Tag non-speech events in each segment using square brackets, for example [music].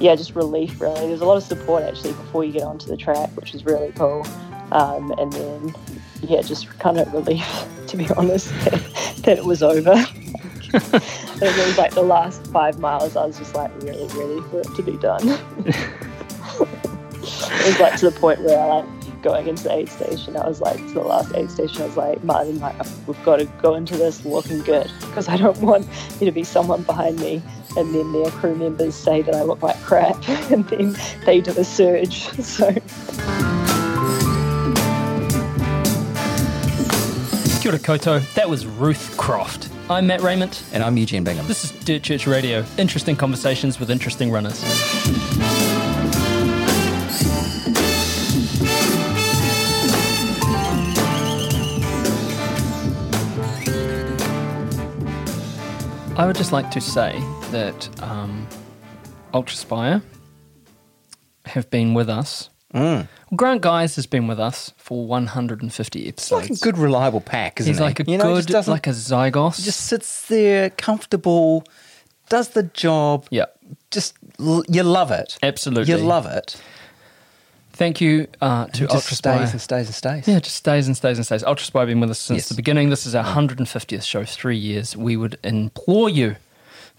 yeah, just relief really. There's a lot of support actually before you get onto the track, which is really cool. Um, and then yeah, just kind of relief [laughs] to be honest that, [laughs] that it was over. [laughs] it was like the last five miles. I was just like really ready for it to be done. it was like to the point where I like going into the aid station. I was like to the last aid station. I was like, Martin, like we've got to go into this looking good because I don't want there to be someone behind me and then their crew members say that I look like crap [laughs] and then they do a surge. [laughs] So. Kia ora koutou. That was Ruth Croft. I'm Matt Raymond. And I'm Eugene Bingham. This is Dirt Church Radio. Interesting conversations with interesting runners. I would just like to say that um, Ultraspire have been with us. Mm. Grant Guys has been with us for 150 It's like a good, reliable pack, isn't He's he? like a You know, just good, doesn't- like a Zygos. just sits there, comfortable, does the job. yeah, Just you love it. absolutely. You love it. Thank you uh, to It just stays and stays and stays. Yeah, just stays and stays and stays. Ultraspire have been with us since Yes. the beginning. This is our 150th show, three years. We would implore you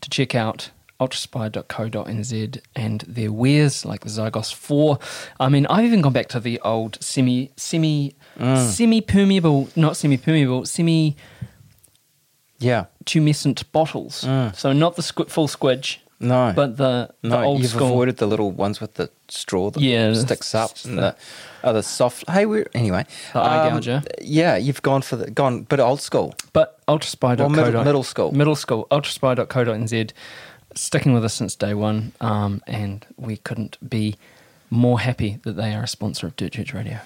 to check out ultraspire.co.nz and their wares like the Zygos 4. I mean, I've even gone back to the old semi, semi, Mm. semi permeable, not semi permeable, semi Yeah. tumescent bottles. Mm. So not the squ- full squidge, No. but the, the no, old you've school. avoided the little ones with the straw that Yeah, sticks up the- the other soft. Hey, we're anyway. The eye um, gouger. Yeah, you've gone for the gone, but old school. But ultraspire.co. Well, middle- middle school. Middle school. Ultraspire.co.nz. Sticking with us since day one. Um, and we couldn't be more happy that they are a sponsor of Dirt Church Radio.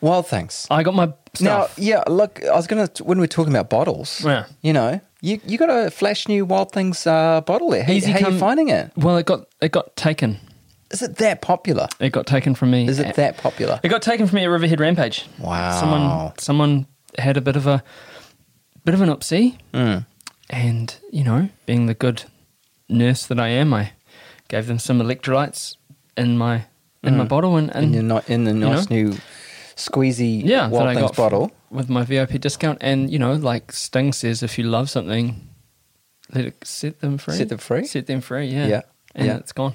Wild things. I got my Now, yeah, look, I was gonna when we are talking about bottles. Yeah. You know, you you got a flash new Wild Things uh, bottle there. How, Easy how you finding it? well, it got it got taken. Is it that popular? It got taken from me. Is it that popular? It got taken from me at Riverhead Rampage. Wow. Someone someone had a bit of a bit of an upsie, Mm. and you know, being the good nurse that I am, I gave them some electrolytes in my in my Mm. bottle, and, and you're not in the you nice know? new squeezy yeah, Wild that I got bottle. with my VIP discount. And you know, like Sting says, if you love something, let it set them free. Set them free? Set them free. Yeah. Yeah, And yeah. it's gone.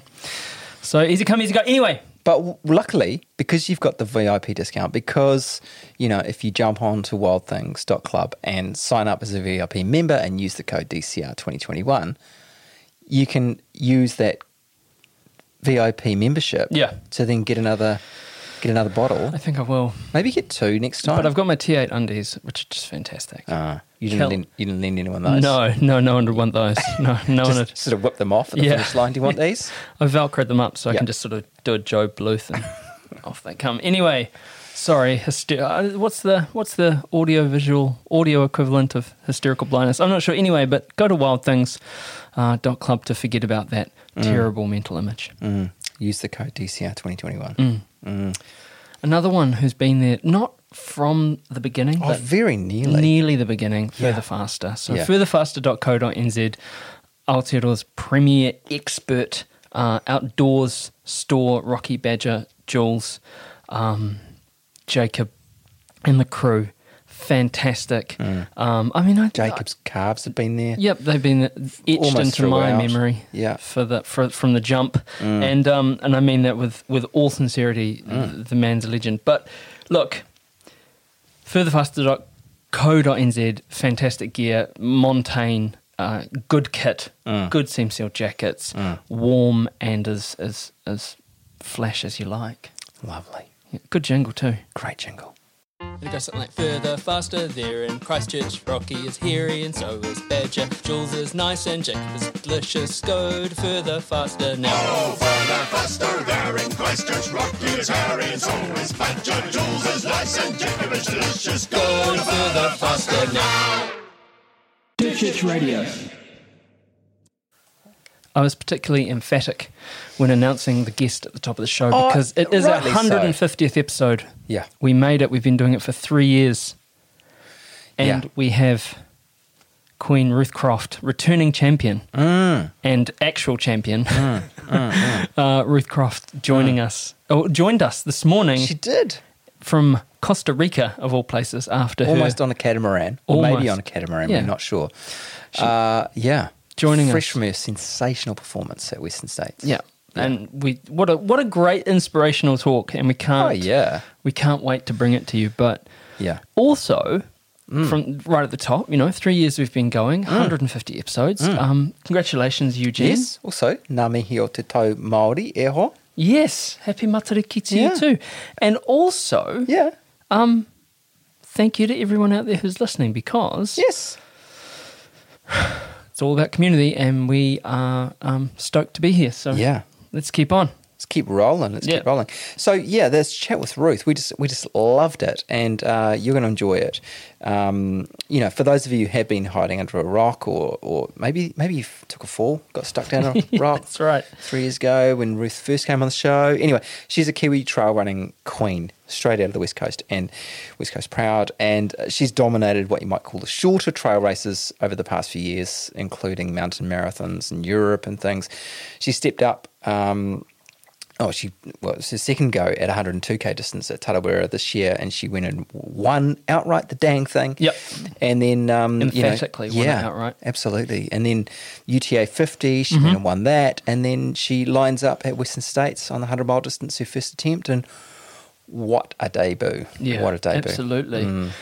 So easy come, easy go. Anyway, But w- luckily, because you've got the VIP discount, because, you know, if you jump on to wildthings.club and sign up as a VIP member and use the code DCR2021, you can use that VIP membership Yeah. to then get another get another bottle. I think I will. Maybe get two next time. But I've got my T8 undies, which are just fantastic. Ah, you, didn't Kel- lend, you didn't lend anyone those? No, no, no one would want those. [laughs] No, no one Just would. sort of whip them off at the Yeah. finish line. Do you want [laughs] these? I velcroed them up so I can just sort of do a Joe Bluth and [laughs] off they come. Anyway, sorry, hyster- uh, what's the what's the audio visual audio equivalent of hysterical blindness? I'm not sure. Anyway, but go to Wild Things uh, dot club to forget about that terrible mental image. Mm. Use the code DCR2021. Mm. Mm. Another one who's been there not from the beginning, Oh, but very nearly. nearly the beginning, Further Yeah. Faster. So Yeah. furtherfaster.co.nz, Aotearoa's premier expert uh, outdoors store, Rocky Badger, Jules, um, Jacob, and the crew. Fantastic. Um, I mean, I, Mm. Jacob's calves have been there. Yep, they've been etched Almost into my memory. Yeah. for the for, from the jump, Mm. and um, and I mean that with with all sincerity. The, the man's a legend. But look, further furtherfaster.co.nz, fantastic gear, Montane. uh, good kit, Mm. good seam seal jackets, warm and as as as flash as you like. Lovely. Yeah, good jingle too. Great jingle. It goes something like further, faster. There in Christchurch, Rocky is hairy and so is Badger. Jules is nice and Jacob is delicious. Go to further, faster now. Oh, Further, faster, there in Christchurch, Rocky is hairy and so is Badger. Jules is nice and Jacob is delicious. Go to further, faster now. Ditch Radio. I was particularly emphatic when announcing the guest at the top of the show Oh, because it is our rightly so. 150th episode. Yeah. We made it. We've been doing it for three years. And Yeah. we have Queen Ruth Croft, returning champion Mm. and actual champion, [laughs] uh, Ruth Croft joining us, oh, joined us this morning She did. from Costa Rica, of all places, after Almost her on a catamaran. Or maybe on a catamaran, Yeah. we're not sure. uh, yeah. Joining Fresh us. from her sensational performance at Western States. Yeah. And we what a what a great inspirational talk, and we can't Oh, yeah. we can't wait to bring it to you. But Yeah. also Mm. from right at the top, you know, three years we've been going, 150 episodes. Um, congratulations, Eugene. Mm. Yes. Also, mihi o te tau Māori, e ho. Yes, happy Matariki to Yeah. you too. And also, Yeah. um, thank you to everyone out there who's listening because Yes. It's all about community, and we are um, stoked to be here. So Yeah. let's keep on. Let's keep rolling. Let's Yeah. keep rolling. So yeah, this chat with Ruth, we just we just loved it, and uh, you're going to enjoy it. Um, you know, for those of you who have been hiding under a rock, or or maybe maybe you took a fall, got stuck down a [laughs] rock. That's right. Three years ago when Ruth first came on the show. Anyway, she's a Kiwi trail running queen, straight out of the West Coast, and West Coast proud. And she's dominated what you might call the shorter trail races over the past few years, including mountain marathons in Europe and things. She stepped up. Um, Oh, she well, it's her second go at 102k distance at Tarawera this year, and she went and won outright the dang thing. Yep. And then um, you know, Emphatically won it yeah, outright. absolutely. And then UTA 50, she Mm-hmm. went and won that, and then she lines up at Western States on the 100 mile distance, her first attempt, and what a debut! Yeah, what a debut! Mm, Absolutely.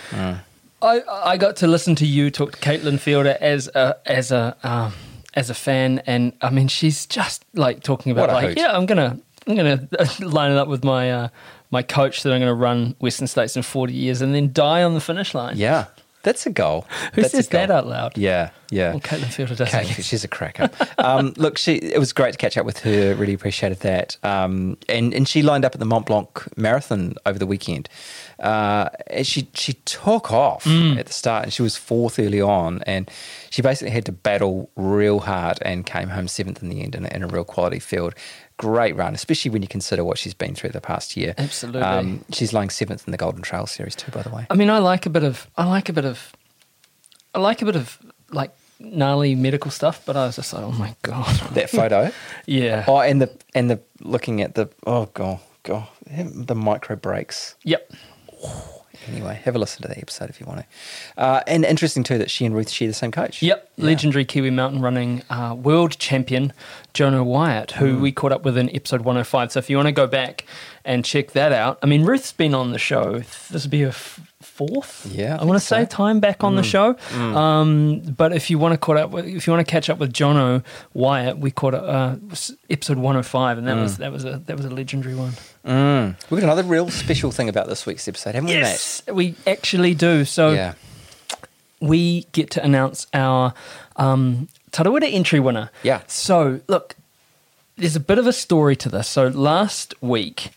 I I got to listen to you talk to Caitlin Fielder as a as a um, as a fan, and I mean she's just like talking about like hoot. yeah I'm gonna I'm gonna [laughs] line it up with my uh, my coach that I'm gonna run Western States in 40 years and then die on the finish line. Yeah, that's a goal. [laughs] Who That's says that out loud? Yeah, yeah. Well, Caitlin Fielder does. Kate, she's a cracker. [laughs] um, look, she it was great to catch up with her. Really appreciated that. Um, and and she lined up at the Mont Blanc Marathon over the weekend. Uh, and she she took off Mm. at the start, and she was fourth early on, and she basically had to battle real hard and came home seventh in the end in in a real quality field. Great run, especially when you consider what she's been through the past year. Um, Absolutely. she's lying seventh in the Golden Trail Series too, by the way. I mean, I like a bit of, I like a bit of, I like a bit of like gnarly medical stuff, but I was just like, oh my god, [laughs] That photo. [laughs] yeah, Oh, and the and the looking at the oh god god the micro breaks. yep, Anyway, have a listen to that episode if you want to. Uh, and interesting too that she and Ruth share the same coach. Yep, Yeah. legendary Kiwi mountain running uh, world champion Jono Wyatt, who Mm. we caught up with in episode 105. So if you want to go back and check that out, I mean, Ruth's been on the show. This would be her f- fourth. Yeah, I I, want to say so. Mm. time back on the show. Um, but if you want to caught up, with, if you want to catch up with Jono Wyatt, we caught uh, episode 105, and that was that was a that was a legendary one. Mm. We've got another real special thing about this week's episode, haven't we, Yes, we actually do. So Yeah. we get to announce our um, Tarawera entry winner. Yeah. So, look, there's a bit of a story to this. So, last week,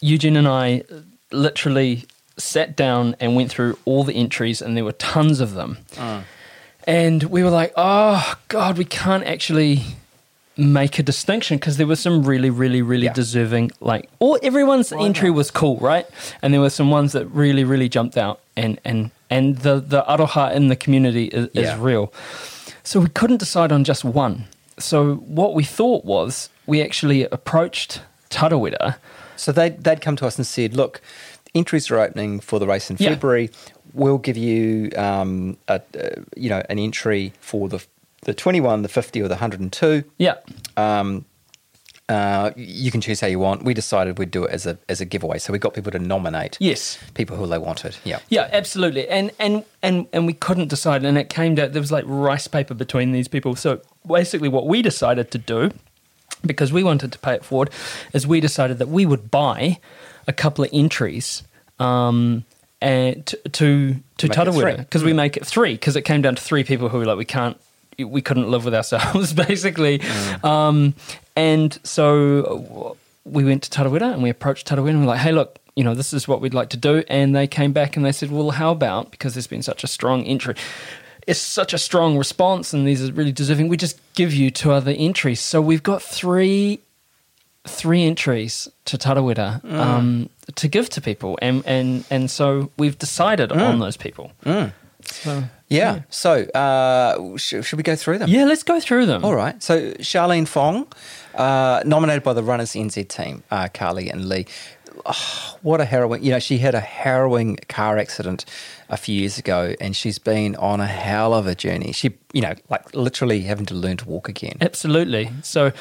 Eugene and I literally sat down and went through all the entries, and there were tons of them. Ah. And we were like, oh, God, we can't actually make a distinction because there were some really, really, really Yeah. deserving, like, all everyone's entry was cool, right? And there were some ones that really, really jumped out, and and and the the aroha in the community is, is real. So we couldn't decide on just one. So what we thought was we actually approached Tarawera. So they'd, they'd come to us and said, "Look, entries are opening for the race in Yeah. February. We'll give you, um, a, uh, you know, an entry for the the twenty one, the fifty, or the hundred and two. Yeah, Um, uh, you can choose how you want. We decided we'd do it as a as a giveaway, so we got people to nominate yes. people who they wanted. Yeah, Yeah, absolutely. And and and and we couldn't decide and it came down there was like rice paper between these people. So basically what we decided to do because we wanted to pay it forward is we decided that we would buy a couple of entries um and to to, to it three. Because we make it 3 because it came down to 3 people who were like we can't we couldn't live with ourselves [laughs] basically. Um and so we went to Tarawera and we approached Tarawera and we're like, hey, look, you know, this is what we'd like to do. And they came back and they said, well, how about, because there's been such a strong entry, it's such a strong response and these are really deserving, we just give you two other entries. So we've got three three entries to Tarawera um, to give to people. And, and, and so we've decided on those people. So, Yeah. So, uh, sh- should we go through them? Yeah, let's go through them. All right. So, Charlene Fong, uh, nominated by the Runners NZ team, uh, Carly and Lee. Oh, [sighs] what a harrowing! You know, she had a harrowing car accident a few years ago, and she's been on a hell of a journey. She, you know, like literally having to learn to walk again. Absolutely. So,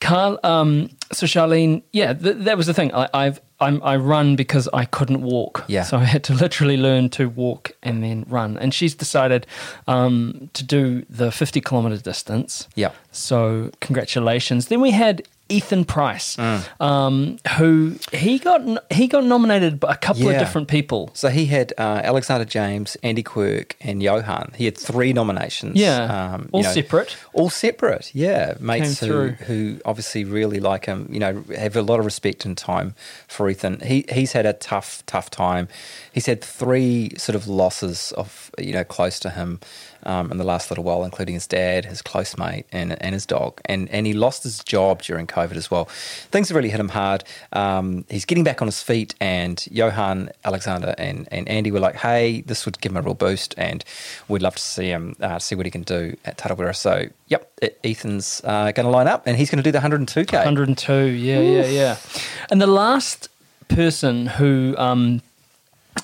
Carl, um, so Charlene, yeah, th- that was the thing. I, I've I'm, I run because I couldn't walk. Yeah. So I had to literally learn to walk and then run. And she's decided um, to do the 50 kilometer distance. Yeah. So congratulations. Then we had Ethan Price, Mm. um, who he got he got nominated by a couple of different people. So he had uh, Alexander James, Andy Quirk, and Johan. He had three nominations. Yeah. um, All you know, separate. All separate, yeah. Mates who, who obviously really like him, you know, have a lot of respect and time for Ethan. He he's had a tough, tough time. He's had three sort of losses of you know close to him um, in the last little while, including his dad, his close mate, and and his dog. And and he lost his job during COVID as well. Things have really hit him hard. Um, he's getting back on his feet, and Johan, Alexander, and and Andy were like, "Hey, this would give him a real boost, and we'd love to see him uh, see what he can do at Tarawera." So, yep, it, Ethan's uh, going to line up, and he's going to do the 102k. 102, yeah, yeah, yeah. And the last person who um,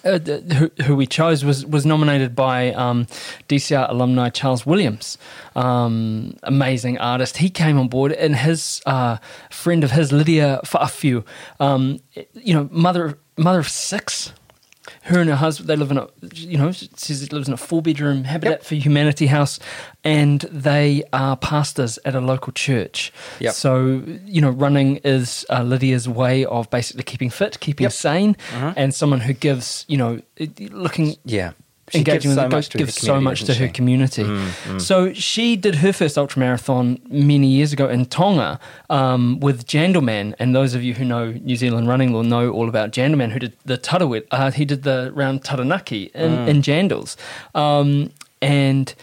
uh, who, who we chose was was nominated by um, DCR alumni Charles Williams, um, amazing artist. He came on board, and his uh, friend of his, Lydia Fa'afiu, um, you know, mother mother of six. Her and her husband, they live in a, you know, says it lives in a four bedroom Habitat for Humanity house, and they are pastors at a local church. Yep. So, you know, running is uh, Lydia's way of basically keeping fit, keeping Yep. sane, and someone who gives, you know, looking Yeah. She engaging gives so with much to gives her so community, much to her she? Mm, community. So she did her first ultramarathon many years ago in Tonga um, with Jandalman, and those of you who know New Zealand running will know all about Jandalman, who did the Tarawet. Uh, he did the round Taranaki in, Mm. in Jandals, um, and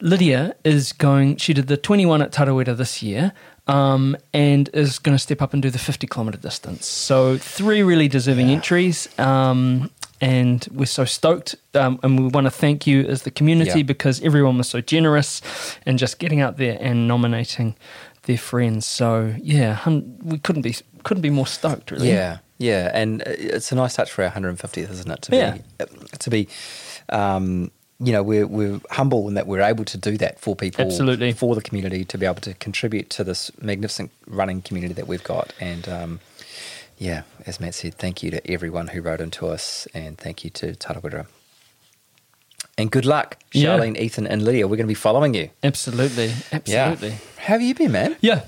Lydia is going. She did the 21 at Tarawera this year. Um, and is going to step up and do the 50 kilometer distance. So, three really deserving entries. Um, and we're so stoked. Um, and we want to thank you as the community Yeah. because everyone was so generous and just getting out there and nominating their friends. So, yeah, hun- we couldn't be couldn't be more stoked, really. Yeah, yeah, and uh, it's a nice touch for our 150th, isn't it? To Yeah. be, uh, to be, um, you know, we're we're humble in that we're able to do that for people, Absolutely. for the community, to be able to contribute to this magnificent running community that we've got, and um, yeah, as Matt said, thank you to everyone who wrote into us, and thank you to Tarawera. And good luck, Yeah. Charlene, Ethan, and Lydia. We're going to be following you. Absolutely. Absolutely. Yeah. How have you been, man? Yeah,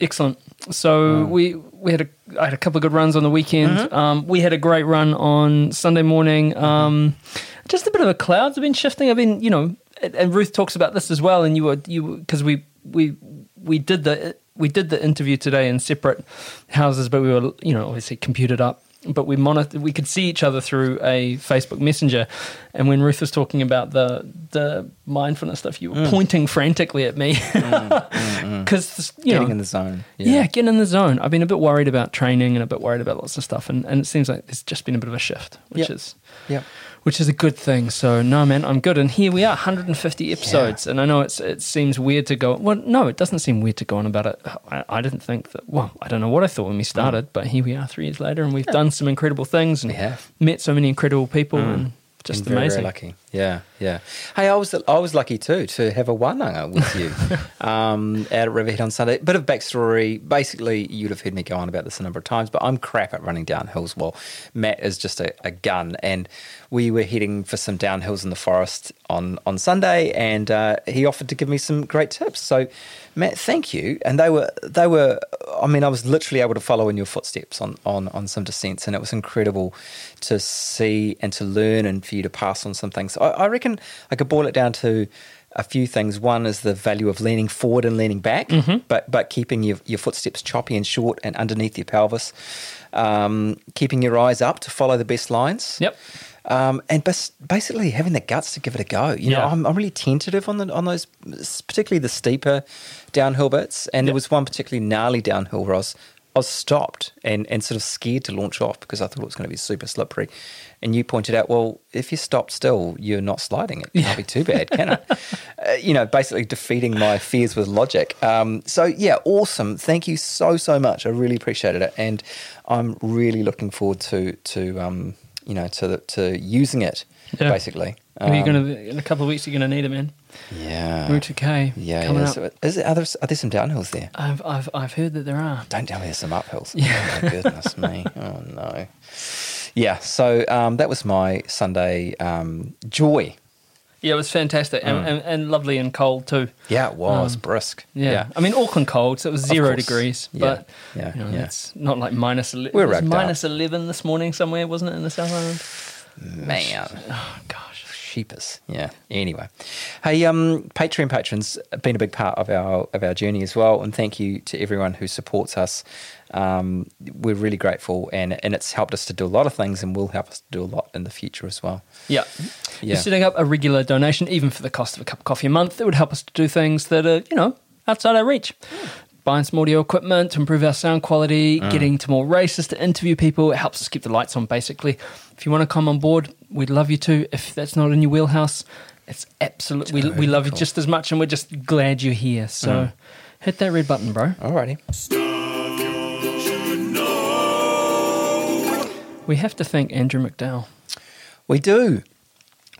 excellent. So Mm. we we had a I had a couple of good runs on the weekend. Mm-hmm. Um, we had a great run on Sunday morning. Um, just a bit of a clouds have been shifting. I've been you know, and- Ruth talks about this as well. And you were you because we we we did the we did the interview today in separate houses, but we were you know obviously computed up. But we monitor, we could see each other through a Facebook Messenger, and when Ruth was talking about the the mindfulness stuff, you were Mm. pointing frantically at me mm, mm, mm. [laughs] because you Getting know in the zone. yeah. get in the zone. I've been a bit worried about training and a bit worried about lots of stuff, and, and it seems like there's just been a bit of a shift, which Yep. is Yep. Which is a good thing. So no, man, I'm good. And here we are, 150 episodes, and I know it's it seems weird to go. Well, no, it doesn't seem weird to go on about it. I, I didn't think that. Well, I don't know what I thought when we started, but here we are, three years later, and we've done some incredible things and met so many incredible people, and just very, amazing. Very lucky. Yeah, yeah. Hey, I was I was lucky too to have a wānanga with you [laughs] um, out at Riverhead on Sunday. Bit of backstory. Basically, you'd have heard me go on about this a number of times, but I'm crap at running down hills. Well, Matt is just a, a gun, and we were heading for some downhills in the forest on on Sunday, and uh, he offered to give me some great tips. So, Matt, thank you. And they were they were. I mean, I was literally able to follow in your footsteps on on on some descents, and it was incredible to see and to learn, and for you to pass on some things. I, I reckon I could boil it down to a few things. One is the value of leaning forward and leaning back, but but keeping your, your footsteps choppy and short and underneath your pelvis. Um, keeping your eyes up to follow the best lines. Yep. Um, and bas- basically having the guts to give it a go. You know, Yeah. I'm, I'm really tentative on the on those, particularly the steeper downhill bits. And there was one particularly gnarly downhill where I was I was stopped and, and sort of scared to launch off because I thought it was going to be super slippery. And you pointed out, well, if you stop still, you're not sliding. It can't be too bad, can it? [laughs] uh, you know, basically defeating my fears with logic. Um, so, yeah, awesome. Thank you so, so much. I really appreciated it. And I'm really looking forward to, to um, you know, to, the, to using it, Yeah. basically. Are you Um, gonna in a couple of weeks? You're gonna need it, man. Yeah. Route to K. Yeah, coming yeah. up. So is it, are, there, are there some downhills there? I've I've I've heard that there are. Don't tell me there's some uphills. Oh my goodness me. [laughs] Oh no. Yeah, so um, that was my Sunday um, joy. Yeah, it was fantastic and, Mm. and, and lovely and cold too. Yeah, it was Um, brisk. Yeah. I mean Auckland cold, so it was zero degrees, but yeah, you know, yeah. it's not like minus. ele- We're it was racked minus eleven this morning somewhere, wasn't it, in the South Island? Man. Oh gosh. Sheepers. Yeah. Anyway. Hey, um, Patreon patrons have been a big part of our of our journey as well. And thank you to everyone who supports us. Um, we're really grateful and, and it's helped us to do a lot of things and will help us to do a lot in the future as well. Yeah. Yeah. Just setting up a regular donation, even for the cost of a cup of coffee a month, it would help us to do things that are, you know, outside our reach. Buying some audio equipment to improve our sound quality, ah. getting to more races to interview people. It helps us keep the lights on, basically. If you want to come on board, we'd love you to. If that's not in your wheelhouse, it's absolutely, we, we love you just as much and we're just glad you're here. So mm. hit that red button, bro. Alrighty. We have to thank Andrew McDowell. We do.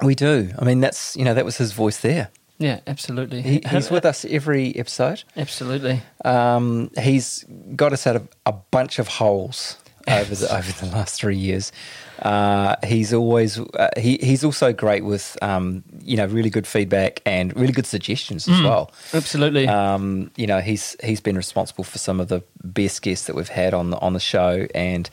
We do. I mean, that's, you know, that was his voice there. Yeah, absolutely. He, he's with us every episode. Absolutely. Um, he's got us out of a bunch of holes over the [laughs] over the last three years. Uh, he's always uh, he he's also great with um, you know really good feedback and really good suggestions as well. Absolutely. Um, you know he's he's been responsible for some of the best guests that we've had on the on the show, and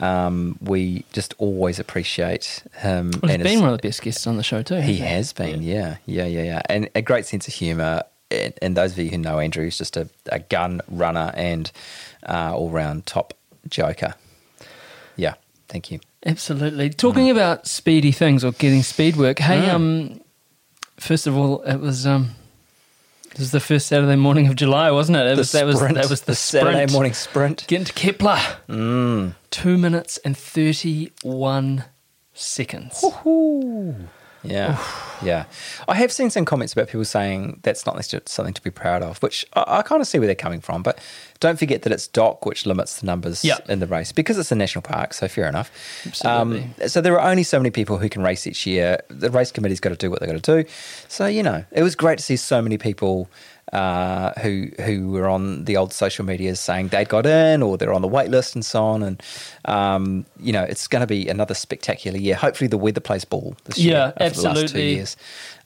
um, we just always appreciate him. Well, he's and been his- one of the best guests on the show too. he hasn't has been, yeah, yeah, yeah, yeah, and a great sense of humour. And, and those of you who know Andrew, he's just a, a gun runner and uh, all round top joker. Yeah, thank you. Absolutely. Talking about speedy things or getting speed work. Hey, Mm. um, first of all, it was um, it was the first Saturday morning of July, wasn't it? It was that was that was the, Saturday sprint. morning sprint. Getting to Kepler. Mm. Two minutes and thirty one seconds. Yeah, yeah. I have seen some comments about people saying that's not necessarily something to be proud of, which I, I kind of see where they're coming from. But don't forget that it's DOC which limits the numbers Yeah. in the race because it's a national park. So fair enough. Absolutely. Um, so there are only so many people who can race each year. The race committee's got to do what they've got to do. So you know, it was great to see so many people. Uh, who who were on the old social medias saying they'd got in or they're on the wait list and so on and um, you know it's going to be another spectacular year. Hopefully the weather plays ball this year Yeah, over the last two years.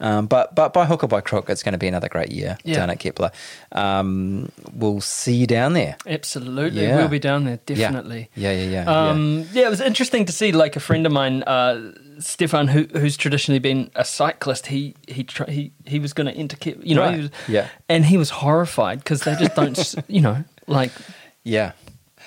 Um, but but by hook or by crook, it's going to be another great year Yeah. down at Kepler. Um, we'll see you down there. Absolutely. Yeah. We'll be down there, definitely. Yeah, yeah, yeah. yeah. Um, yeah. it was interesting to see. Like a friend of mine, uh, Stefan, who, who's traditionally been a cyclist, he he he he was going to enter, you know, Right. he was, Yeah. and he was horrified because they just don't, you know, like Yeah.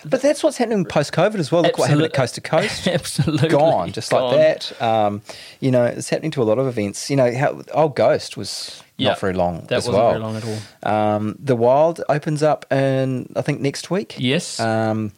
But that's what's happening post COVID as well. Look what happened at Coast to Coast. [laughs] absolutely Gone, just gone. like that. Um, you know, it's happening to a lot of events. You know, how, old Ghost was Yeah, not very long That as wasn't well. very long at all. Um, the Wild opens up in I think next week. Yes. Um,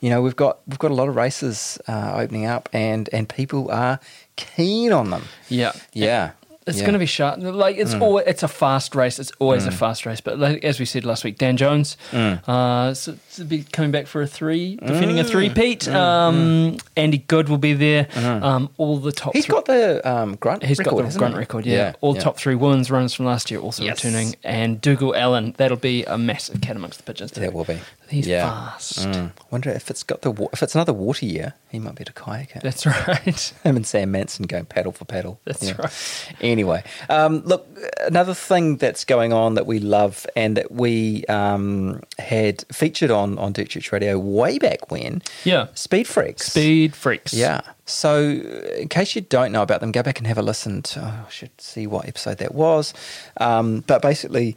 you know, we've got we've got a lot of races uh, opening up, and and people are keen on them. Yeah, Yeah. It's yeah. Mm. going to be sharp. Like it's al it's a fast race. It's always a fast race. But like, as we said last week, Dan Jones, Mm. uh, be coming back for a three, defending a three peat. Um, Andy Good will be there. Um, all the top. He's three- got the um, grunt. He's record, got the grunt he? record, yeah. All yeah. top three women's runners from last year also Yes. returning, and Dougal Allan. That'll be a massive cat amongst the pigeons. Too. That will be. He's yeah. fast. Mm. Wonder if it's got the wa- if it's another water year, he might be to kayak it. That's right. [laughs] Him and Sam Manson going paddle for paddle. That's right. Anyway, um, look, another thing that's going on that we love and that we um, had featured on on Dirt Church Radio way back when. Yeah. Speed Freaks. Speed freaks. Yeah. So, in case you don't know about them, go back and have a listen to. Oh, I should see what episode that was. Um, but basically,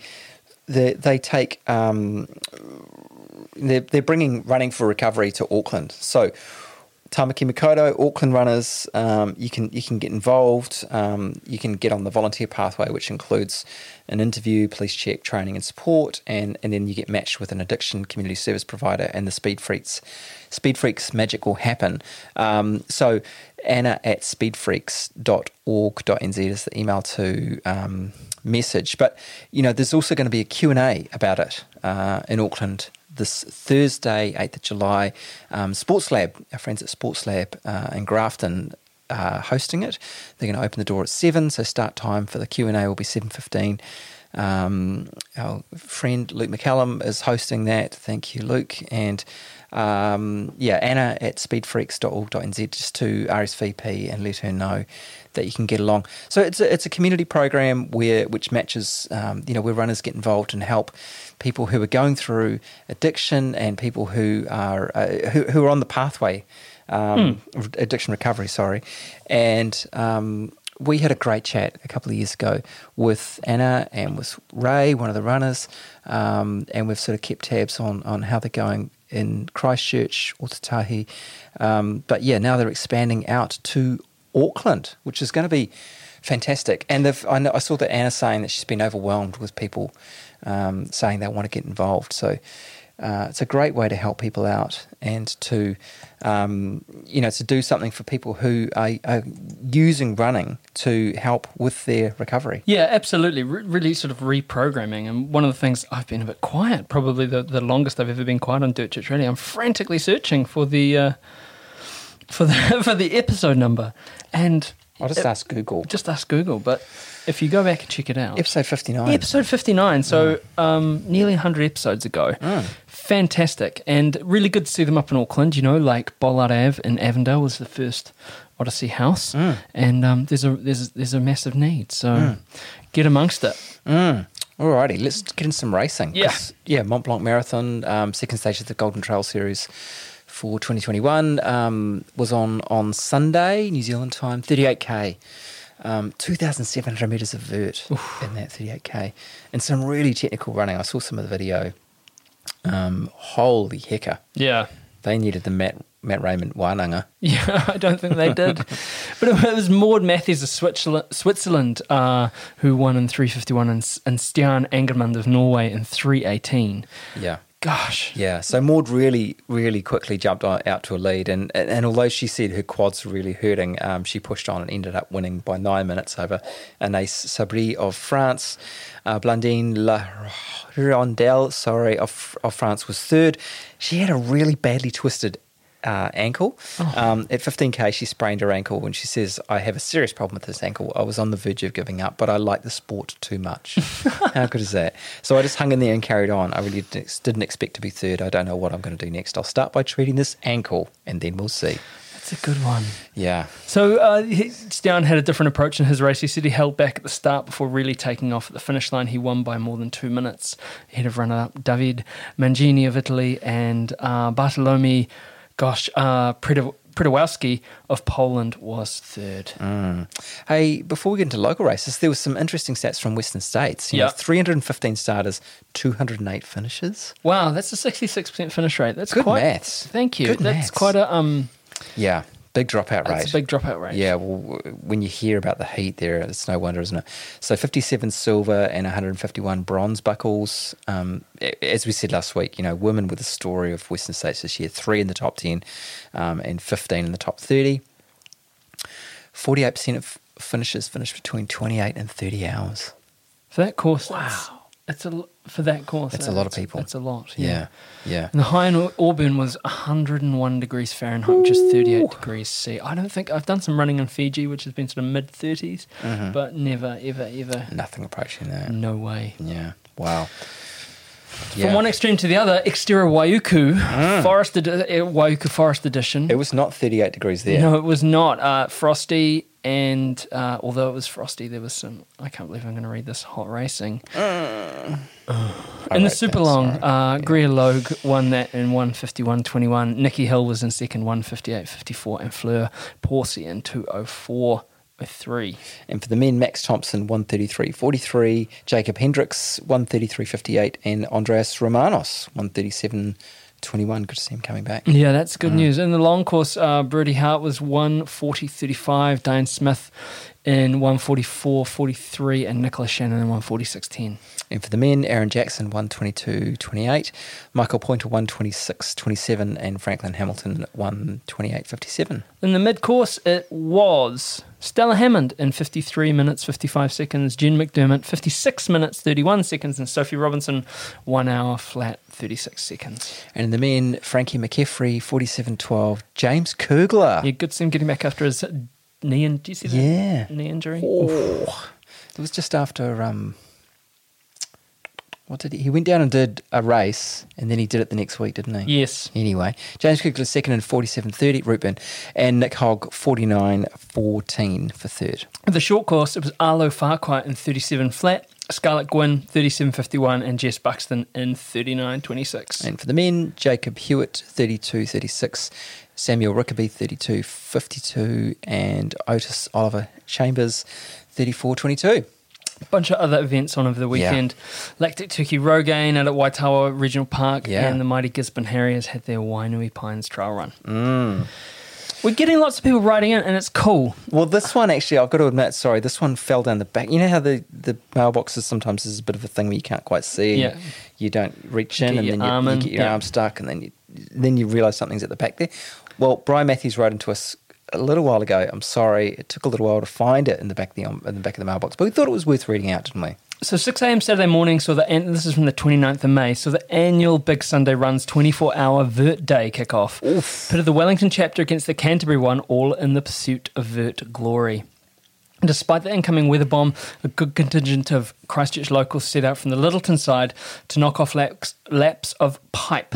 they they take um, they're they're bringing running for recovery to Auckland. So. Tāmaki Makaurau, Auckland runners, um, you can you can get involved. Um, you can get on the volunteer pathway, which includes an interview, police check, training, and support, and and then you get matched with an addiction community service provider, and the Speed Freaks Speed Freaks magic will happen. Um, so Anna at speedfreaks.org.nz is the email to um, message. But you know, there's also going to be a Q and A about it uh, in Auckland this Thursday, 8th of July. Um, Sports Lab, our friends at Sports Lab uh, in Grafton are hosting it. They're going to open the door at 7, so start time for the Q&A will be 7.15. Um, our friend Luke McCallum is hosting that. Thank you, Luke. And um, yeah, Anna at speedfreaks.org.nz just to RSVP and let her know that you can get along. So it's a, it's a community program where which matches, um, you know, where runners get involved and help people who are going through addiction and people who are uh, who, who are on the pathway um, addiction recovery. Sorry, and um, we had a great chat a couple of years ago with Anna and with Ray, one of the runners, um, and we've sort of kept tabs on on how they're going in Christchurch, Ōtautahi. Um, but yeah, now they're expanding out to Auckland, which is going to be fantastic. And I, know, I saw that Anna saying that she's been overwhelmed with people um, saying they want to get involved. So uh, it's a great way to help people out and to, um, you know, to do something for people who are, are using running to help with their recovery. Yeah, absolutely. Re- really sort of reprogramming. And one of the things I've been a bit quiet, probably the, the longest I've ever been quiet on Dirt Church Radio. I'm frantically searching for the uh, for the [laughs] for the episode number, and I'll just it- ask Google. just ask Google. But if you go back and check it out, Episode 59. Episode 59, so um, nearly 100 episodes ago. Fantastic. And really good to see them up in Auckland. You know, like Bollard Ave in Avondale was the first Odyssey house. And um, there's, a, there's, there's a massive need. So get amongst it. Mm. Alrighty, let's get in some racing. Yeah. yeah, Mont Blanc Marathon, um, second stage of the Golden Trail Series for 2021 um, was on on Sunday, New Zealand time, 38k. Um, 2,700 metres of vert in that 38k. And some really technical running. I saw some of the video. Um, holy hecker. Yeah. They needed the Matt, Matt Raymond Wananga. [laughs] Yeah, I don't think they did. [laughs] but it was Maude Mathys of Switzerland, Switzerland uh, who won in 351 and, and Stian Angermund of Norway in 318. Yeah. Gosh. Yeah, so Maude really, really quickly jumped out to a lead, and, and and although she said her quads were really hurting, um, she pushed on and ended up winning by nine minutes over Anaïs Sabrié of France. Uh, Blandine La Rondelle, sorry, of of France was third. She had a really badly twisted. Uh, ankle. Um, at 15k, she sprained her ankle, and she says, "I have a serious problem with this ankle. I was on the verge of giving up, but I like the sport too much." [laughs] How good is that? So I just hung in there and carried on. I really didn't expect to be third. I don't know what I'm going to do next. I'll start by treating this ankle, and then we'll see. That's a good one. Yeah, So uh, had a different approach in his race. He said he held back at the start before really taking off at the finish line. He won by more than two minutes ahead of runner-up Davide Magnini of Italy and uh, Bartolome, gosh, uh, of Poland was third. Mm. Hey, before we get into local races, there was some interesting stats from Western States. You know, Yeah. 315 starters, 208 finishes. Wow, that's a sixty-six percent finish rate. That's Good quite. maths. Thank you. Good that's maths. quite a um. Yeah, big dropout rate. That's a big dropout rate. Yeah, well, when you hear about the heat there, it's no wonder, isn't it? So 57 silver and 151 bronze buckles. Um, as we said last week, you know, women with the story of Western States this year, three in the top 10 um, and 15 in the top 30. 48% of finishes finished between 28 and 30 hours. For that course, wow. It's a l- for that course. That's a lot of people. That's a lot. Yeah, yeah. And the high in Auburn was 101 degrees Fahrenheit, which is 38 degrees C. I don't think I've done some running in Fiji, which has been sort of mid 30s, Mm-hmm. but never, ever, ever, Nothing approaching that. no way. Yeah, wow. From one extreme to the other, exterior Waiuku, Mm. forest edi- uh, Waiuku Forest Edition. It was not 38 degrees there. No, it was not. Uh, frosty, and uh, although it was frosty, there was some. I can't believe I'm going to read this hot racing. [sighs] I in the super that, long, uh, Greer Logue won that in 151.21. Nikki Hill was in second, 158.54, and Fleur Porsey in 204.03. And for the men, Max Thompson, 133.43, Jacob Hendricks, 133.58, and Andreas Romanos, 21. Good to see him coming back. Yeah, that's good news. In the long course, uh, Brody Hart was 140.35, Diane Smith in 144.43, and Nicholas Shannon in 146.10. And for the men, Aaron Jackson 122.28, Michael Pointer 126.27, and Franklin Hamilton 128.57. In the mid course, it was Stella Hammond in 53 minutes 55 seconds, Jen McDermott 56 minutes 31 seconds, and Sophie Robinson 1 hour flat 36 seconds. And in the men, Frankie McCaffrey 47.12, James Kugler. Yeah, good to see him getting back after his knee, in- do you see that? Yeah. knee injury. Oh, it was just after um, what did he? He went down and did a race, and then he did it the next week, didn't he? Yes. Anyway, James Kugler second in forty-seven thirty, Rupen, and Nick Hogg forty-nine fourteen for third. The short course, it was Arlo Farquhar in 37 flat, Scarlett Gwynn 37.51, and Jess Buxton in 39.26. And for the men, Jacob Hewitt thirty-two thirty-six, Samuel Rickaby thirty-two fifty-two, and Otis Oliver Chambers thirty-four twenty-two. A bunch of other events on over the Yeah. weekend. Lactic Turkey Rogaine out at Waitawa Regional Park, Yeah. and the mighty Gisborne Harriers had their Wainui Pines Trail Run. Mm. We're getting lots of people writing in, and it's cool. Well, this one actually, I've got to admit, sorry, this one fell down the back. You know how the, the mailboxes sometimes is a bit of a thing where you can't quite see. Yeah. You don't reach in, and then you, you get your yeah. arm stuck, and then you then you realise something's at the back there. Well, Brian Matthews wrote into us a little while ago. I'm sorry, it took a little while to find it in the back of the in the back of the mailbox, but we thought it was worth reading out, didn't we? So 6 a.m. Saturday morning, so the and this is from the 29th of May. So the annual Big Sunday Runs 24-hour Vert Day kickoff. Pitted the Wellington chapter against the Canterbury one, all in the pursuit of Vert glory. Despite the incoming weather bomb, a good contingent of Christchurch locals set out from the Lyttelton side to knock off laps, laps of pipe.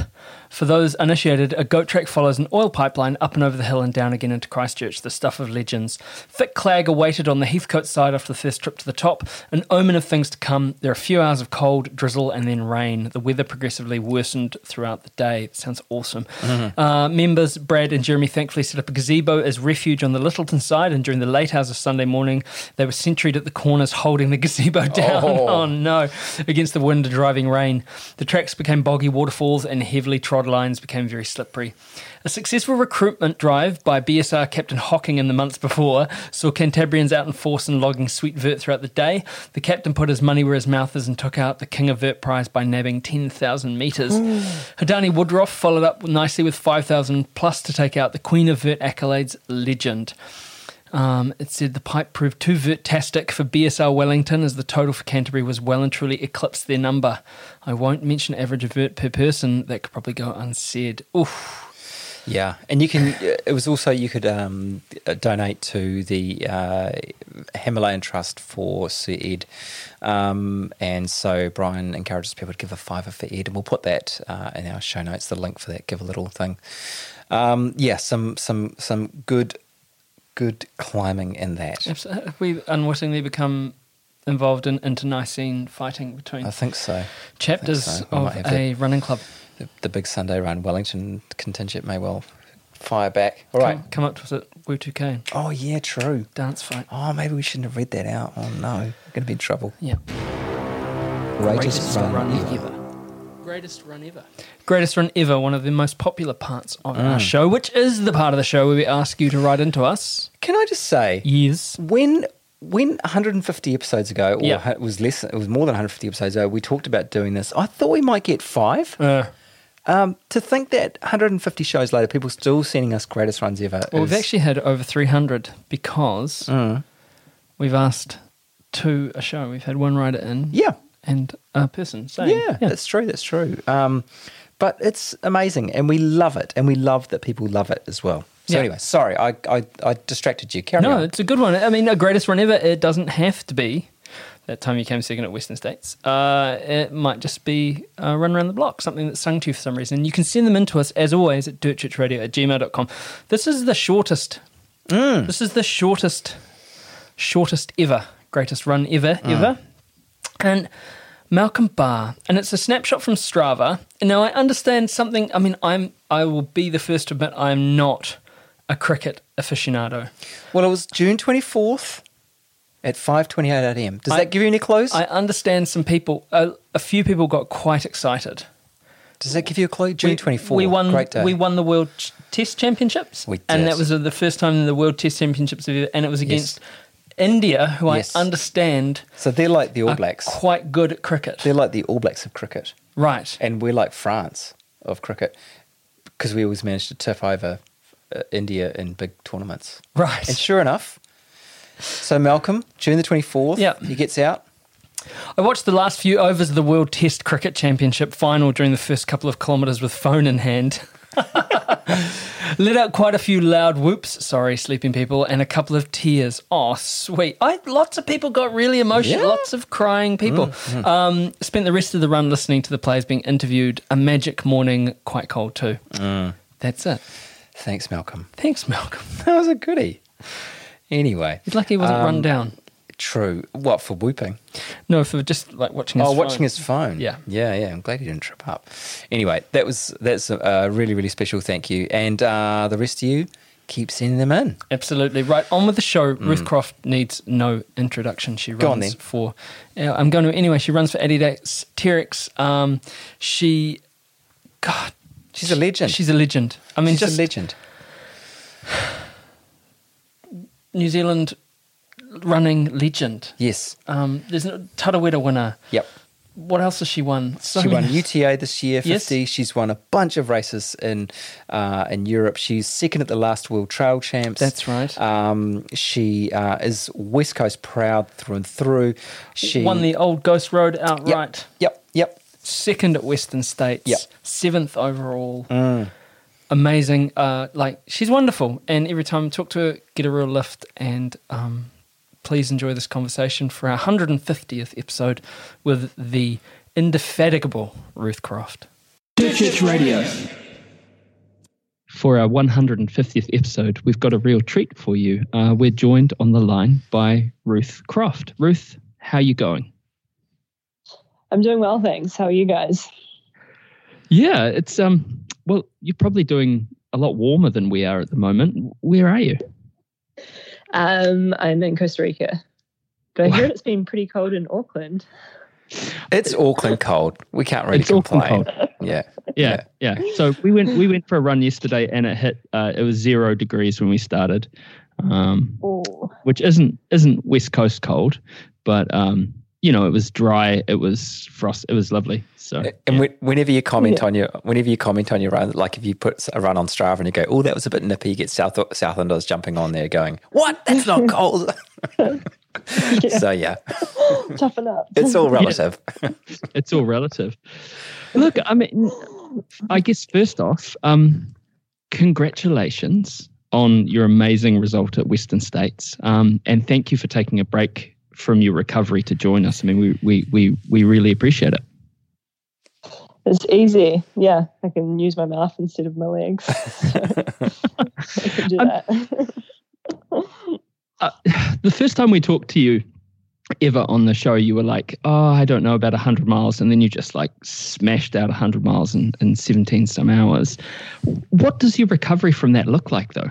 For those uninitiated, a goat track follows an oil pipeline up and over the hill and down again into Christchurch, the stuff of legends. Thick clag awaited on the Heathcote side after the first trip to the top, an omen of things to come. There are a few hours of cold, drizzle, and then rain. The weather progressively worsened throughout the day. It sounds awesome. Uh, members Brad and Jeremy thankfully set up a gazebo as refuge on the Lyttelton side, and during the late hours of Sunday morning, they were sentryed at the corners holding the [laughs] gazebo down. Oh. Oh, no, against the wind and driving rain. The tracks became boggy waterfalls and heavily trod lines became very slippery. A successful recruitment drive by BSR Captain Hocking in the months before saw Cantabrians out in force and logging sweet vert throughout the day. The captain put his money where his mouth is and took out the King of Vert prize by nabbing 10,000 metres. Hadani Woodruff followed up nicely with 5,000 plus to take out the Queen of Vert accolades legend. Um, it said the pipe proved too vertastic for BSR Wellington as the total for Canterbury was well and truly eclipsed their number. I won't mention average vert per person, that could probably go unsaid. Oof. Yeah, and you can. It was also you could um, donate to the uh, Himalayan Trust for Sir Ed, um, and so Brian encourages people to give a fiver for Ed, and we'll put that uh, in our show notes. The link for that. Give a little thing. Um, yeah, some some some good good climbing in that. Have uh, have we unwittingly become involved in internecine fighting between I think so. chapters so. Of have a running club? The, the big Sunday run Wellington contingent may well fire back. All right. Come, come up to us at Wu 2K. Oh yeah, true. Dance fight. Oh, maybe we shouldn't have read that out. Oh no, we're going to be in trouble. Yeah. Greatest, run, ever. Greatest run ever. Greatest run ever, one of the most popular parts of our show, which is the part of the show where we ask you to write into us. Can I just say, Yes. when when 150 episodes ago, or Yeah. it was less, it was more than 150 episodes ago, we talked about doing this. I thought we might get five. Uh, Um, to think that 150 shows later, people still sending us greatest runs ever. well, we've actually had over 300 because Mm. we've asked two a show. We've had one writer in yeah, and a person saying. yeah, that's true. That's true. Um, but it's amazing, and we love it, and we love that people love it as well. So Yeah. anyway, sorry, I, I I distracted you. Carry No, on. it's a good one. I mean, a greatest run ever, it doesn't have to be that time you came second at Western States. Uh, it might just be a run around the block, something that's sung to you for some reason. You can send them in to us, as always, at dirtchurchradio at gmail.com. This is the shortest. This is the shortest, shortest ever, greatest run ever, ever. And Malcolm Barr, and it's a snapshot from Strava. And now I understand something. I mean, I'm I will be the first to admit I'm not a cricket aficionado. Well, it was June 24th at 5:28 a.m. Does I- that give you any clues? I understand some people, a, a few people got quite excited Does that give you a clue? June We- twenty fourth. We won. Great day. We won the World Test Championships, We and that was the first time in the World Test Championships, ever- and it was against India, who Yes. I understand so they're like the All Blacks. quite good at cricket. They're like the All Blacks of cricket, Right. and we're like France of cricket because we always manage to tip over uh, India in big tournaments. Right. And sure enough, so Malcolm, June the twenty fourth, Yeah. he gets out. I watched the last few overs of the World Test Cricket Championship final during the first couple of kilometres with phone in hand. [laughs] [laughs] Let out quite a few loud whoops, sorry, sleeping people, and a couple of tears. Oh, sweet. I, lots of people got really emotional, Yeah. Lots of crying people. Um, spent the rest of the run listening to the players being interviewed. A magic morning, quite cold too. Mm. That's it. Thanks, Malcolm. Thanks, Malcolm. [laughs] That was a goodie. Anyway, He's lucky he wasn't run Um, down. True. What for whooping? No, for just like watching his oh, phone. watching his phone. Yeah. yeah, yeah. I'm glad he didn't trip up. Anyway, that was that's a really really special thank you, and uh, the rest of you keep sending them in. Absolutely. Right, on with the show. Ruth Croft needs no introduction. She runs Mm. Go on then. for, uh, I'm going to, anyway, she runs for Adidas Terrex. Um, she, God. She's a legend. She's a legend. I mean, She's just a legend. New Zealand running legend. Yes. Um, there's no Tarawera winner. Yep. What else has she won? So she won many- UTA this year, Yes. She's won a bunch of races in uh, in Europe. She's second at the last World Trail Champs. That's right. Um, she uh, is West Coast proud through and through. She won the old Ghost Road outright. Yep, yep. second at Western States, Yep. Mm. seventh overall. Amazing. Uh, like she's wonderful, and every time I talk to her, get a real lift. And um, please enjoy this conversation for our 150th episode with the indefatigable Ruth Croft. Dirt Church Radio. For our 150th episode, we've got a real treat for you. Uh, we're joined on the line by Ruth Croft. Ruth, how are you going? I'm doing well, thanks. How are you guys? Yeah, it's um. Well, you're probably doing a lot warmer than we are at the moment. Where are you? Um, I'm in Costa Rica, but I Wow. heard it's been pretty cold in Auckland. It's Auckland cold. We can't really It's complain. cold. Yeah. Yeah, yeah. So we went we went for a run yesterday, and it hit. Uh, it was zero degrees when we started, um, Oh, which isn't isn't West Coast cold, but um, you know, it was dry. It was frost. It was lovely. So And yeah. whenever you comment Yeah. on your whenever you comment on your run, like if you put a run on Strava and you go, "Oh, that was a bit nippy," you get South Southlanders jumping on there going, "What? That's not [laughs] cold." [laughs] So yeah, [laughs] toughen up. it's all relative. it's all relative. Look, I mean, I guess first off, um, congratulations on your amazing result at Western States, um, and thank you for taking a break from your recovery to join us. I mean, we we we we really appreciate it. It's easy. Yeah, I can use my mouth instead of my legs. [laughs] I can do Um, that. [laughs] uh, the first time we talked to you ever on the show, you were like, "Oh, I don't know about hundred miles," and then you just like smashed out hundred miles in, in seventeen some hours. What does your recovery from that look like, though?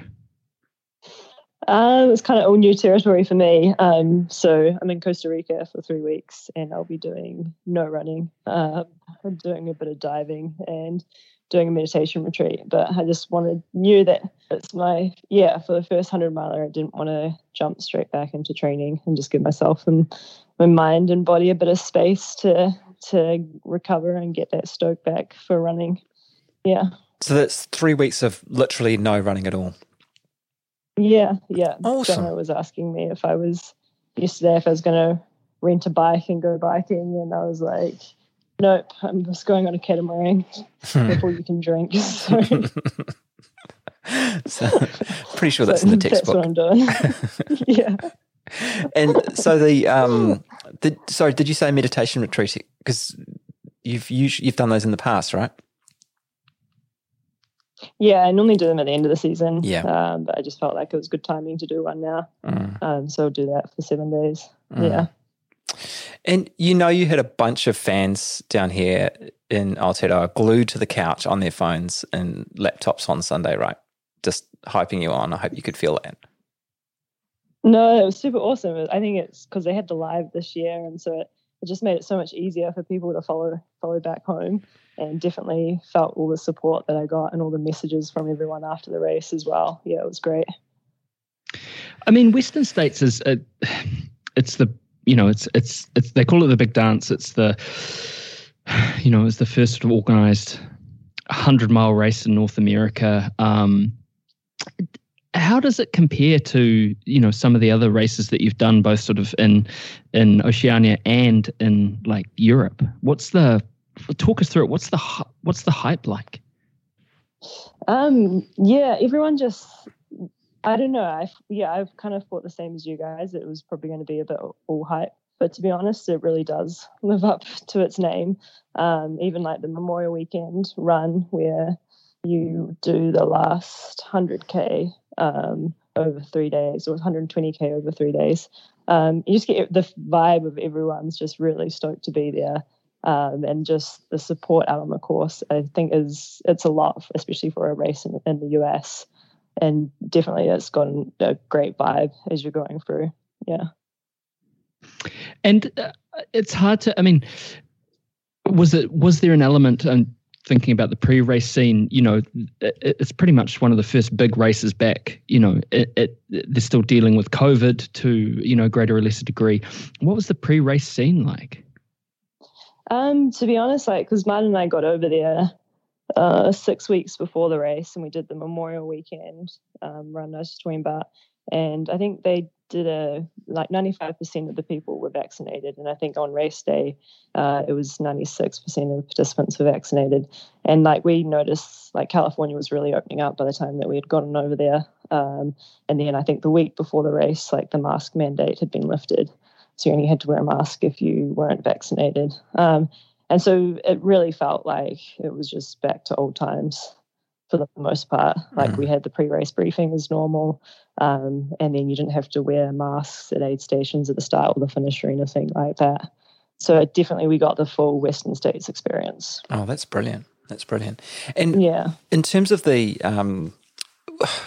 Um, it's kind of all new territory for me. Um, so I'm in Costa Rica for three weeks, and I'll be doing no running. Um, I'm doing a bit of diving and doing a meditation retreat. But I just wanted knew that it's my yeah for the first hundred miler. I didn't want to jump straight back into training and just give myself and my mind and body a bit of space to to recover and get that stoke back for running. Yeah. So that's three weeks of literally no running at all. Yeah, yeah. Awesome. Was asking me if I was yesterday if I was going to rent a bike and go biking, and I was like, "Nope, I'm just going on a catamaran before you can drink." [laughs] So, [laughs] So, pretty sure that's in the [laughs] textbook. That's what I'm doing. yeah, And so the um, the, sorry, did you say meditation retreat? Because you've usually, you've done those in the past, right? Yeah. I normally do them at the end of the season. Yeah. um, but I just felt like it was good timing to do one now. Mm. Um, so I'll do that for seven days. Mm. Yeah. And you know, you had a bunch of fans down here in Aotearoa glued to the couch on their phones and laptops on Sunday, right? Just hyping you on. I hope you could feel that. No, it was super awesome. I think it's because they had the live this year, and so it, it just made it so much easier for people to follow follow back home, and definitely felt all the support that I got and all the messages from everyone after the race as well. Yeah, it was great. I mean, Western States is uh, it's the you know it's it's it's they call it the big dance. It's the you know it's the first sort of organized hundred mile race in North America. Um, how does it compare to you know some of the other races that you've done, both sort of in in Oceania and in like Europe? What's the talk us through it? What's the what's the hype like? Um, yeah, everyone just I don't know. I yeah, I've kind of thought the same as you guys. It was probably going to be a bit all hype, but to be honest, it really does live up to its name. Um, even like the Memorial Weekend run, where you do the last 100k um, over three days, or 120k over three days. Um, you just get the vibe of everyone's just really stoked to be there. Um, and just the support out on the course, I think is it's a lot, especially for a race in, in the US and definitely it's got a great vibe as you're going through. Yeah. And uh, it's hard to. I mean, was it was there an element and thinking about the pre-race scene? You know, it, it's pretty much one of the first big races back. You know, it, it, they're still dealing with COVID to you know greater or lesser degree. What was the pre-race scene like? Um, to be honest, like because Martin and I got over there uh, six weeks before the race, and we did the Memorial Weekend um, run Nose Toowoomba. And I think they did a like 95% of the people were vaccinated, and I think on race day uh, it was 96% of the participants were vaccinated. And like we noticed, like California was really opening up by the time that we had gotten over there. Um, and then I think the week before the race, like the mask mandate had been lifted, so you only had to wear a mask if you weren't vaccinated. Um, and so it really felt like it was just back to old times for the most part. Like mm. we had the pre-race briefing as normal, um, and then you didn't have to wear masks at aid stations at the start or the finish or anything like that. So definitely, we got the full Western States experience. Oh, that's brilliant! That's brilliant. And yeah, in terms of the, um,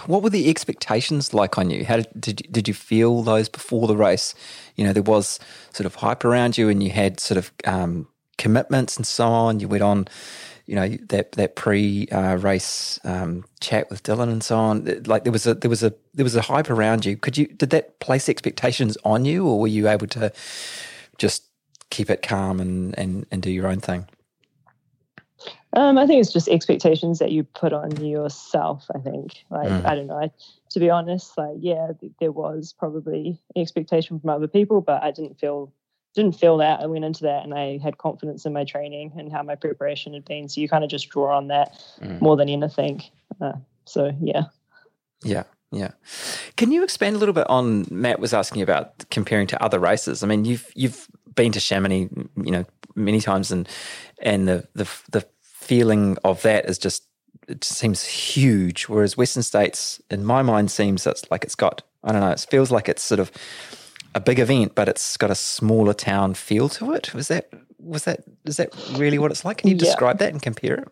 what were the expectations like on you? How did did you, did you feel those before the race? You know, there was sort of hype around you, and you had sort of um, commitments and so on. You went on, you know, that that pre uh, race um, chat with Dylan and so on. Like there was a there was a there was a hype around you. Could you did that place expectations on you, or were you able to just keep it calm and and and do your own thing? Um, I think it's just expectations that you put on yourself. I think, like, mm. I don't know. I, to be honest, like, yeah, there was probably expectation from other people, but I didn't feel didn't feel that. I went into that and I had confidence in my training and how my preparation had been. So you kind of just draw on that mm. more than anything. Uh, so yeah. Yeah. Yeah. Can you expand a little bit on Matt was asking about comparing to other races? I mean, you've you've been to Chamonix, you know, many times and and the the the feeling of that is just it seems huge whereas Western States in my mind seems that's like it's got I don't know, it feels like it's sort of a big event, but it's got a smaller town feel to it. Was that was that is that really what it's like? Can you describe that and compare it?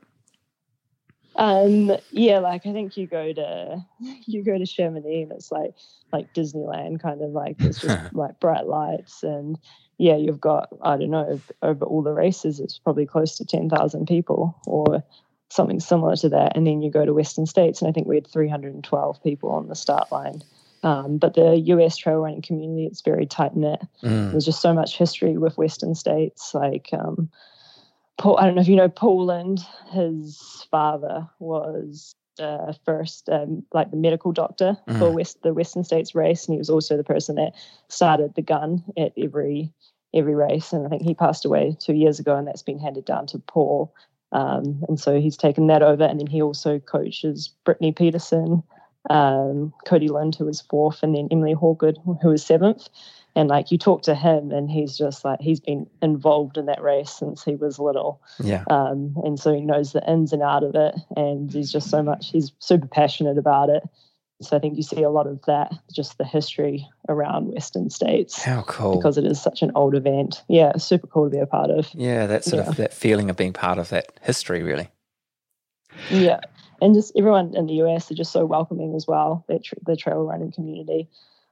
Um, yeah, like I think you go to [laughs] you go to Chamonix and it's like like Disneyland, kind of like it's just [laughs] like bright lights and yeah, you've got I don't know over all the races, it's probably close to ten thousand people or something similar to that. And then you go to Western States, and I think we had three hundred and twelve people on the start line. Um, but the US trail running community, it's very tight knit. Mm. There's just so much history with Western states. Like, um, Paul, I don't know if you know Paul Lind, his father was uh, first, um, like the medical doctor mm. for West, the Western States race, and he was also the person that started the gun at every every race. And I think he passed away two years ago, and that's been handed down to Paul. Um, and so he's taken that over, and then he also coaches Brittany Peterson um, Cody Lind, who was fourth, and then Emily Hawgood, who was seventh. And like you talk to him, and he's just like he's been involved in that race since he was little. Yeah. Um, and so he knows the ins and out of it, and he's just so much. He's super passionate about it. So I think you see a lot of that, just the history around Western states. How cool! Because it is such an old event. Yeah, super cool to be a part of. Yeah, that sort yeah. of that feeling of being part of that history, really. Yeah, and just everyone in the US are just so welcoming as well. The, the trail running community,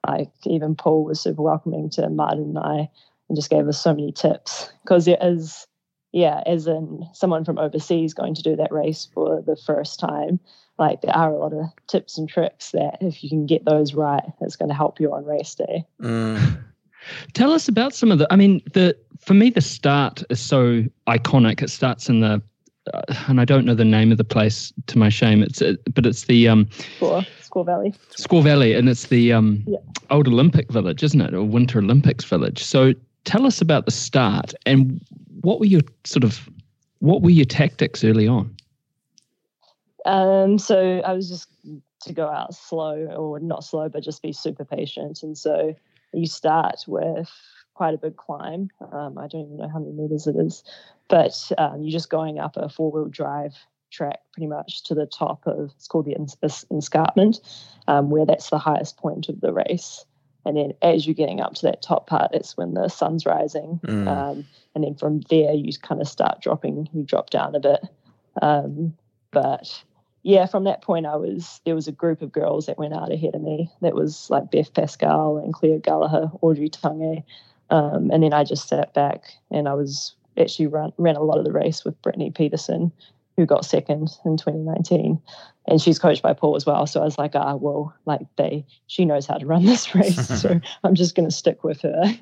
like even Paul was super welcoming to Martin and I. and just gave us so many tips because there is yeah as in someone from overseas going to do that race for the first time like there are a lot of tips and tricks that if you can get those right it's going to help you on race day Mm. [laughs] Tell us about some of the. I mean, the for me the start is so iconic. It starts in the, and I don't know the name of the place to my shame. It's uh, but it's the um, Squaw Valley. Squaw Valley, and it's the um, Yeah. old Olympic Village, isn't it, or Winter Olympics Village? So tell us about the start and what were your sort of what were your tactics early on? Um, so I was just to go out slow, or not slow, but just be super patient. And so you start with quite a big climb. Um, I don't even know how many meters it is, but um, you're just going up a four wheel drive track pretty much to the top of it's called the es- es- escarpment, um, where that's the highest point of the race. And then as you're getting up to that top part, it's when the sun's rising. Mm. Um, and then from there, you kind of start dropping, you drop down a bit. Um, but yeah, from that point, I was there was a group of girls that went out ahead of me. That was like Beth Pascall and Claire Gallagher, Audrey Tanguy, um, and then I just sat back and I was actually run, ran a lot of the race with Brittany Peterson, who got second in 2019, and she's coached by Paul as well. So I was like, ah, well, like they, she knows how to run this [laughs] race, [laughs] so I'm just going to stick with her.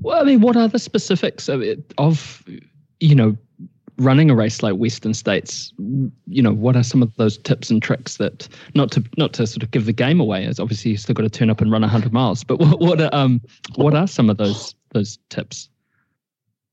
Well, I mean, what are the specifics of it, of you know running a race like Western States? You know, what are some of those tips and tricks that not to not to sort of give the game away? As obviously you still got to turn up and run hundred miles, but what what are, um what are some of those those tips?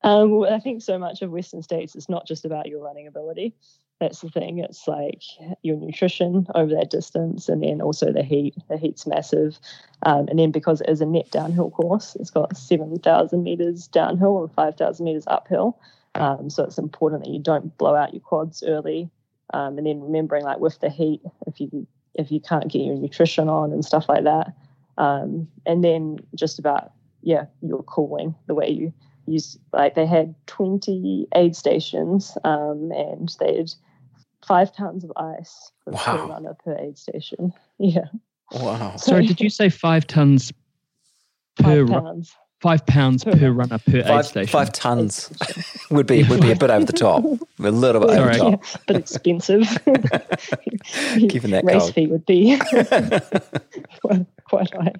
Um, well, I think so much of Western States is not just about your running ability. That's the thing. It's like your nutrition over that distance, and then also the heat. The heat's massive, um, and then because it is a net downhill course, it's got seven thousand meters downhill and five thousand meters uphill. Um, so it's important that you don't blow out your quads early, um, and then remembering like with the heat, if you if you can't get your nutrition on and stuff like that, um, and then just about yeah your cooling, the way you use like they had 20 aid stations um, and they had five pounds of ice per Wow. runner per aid station. [laughs] Yeah, Wow. Sorry, did you say five tons per five ru- pounds five pounds Per per runner per aid station? five tons would be would be a bit over the top. A little bit over the top. Yeah, but expensive. [laughs] Given that race cold. fee would be [laughs] quite- quite high.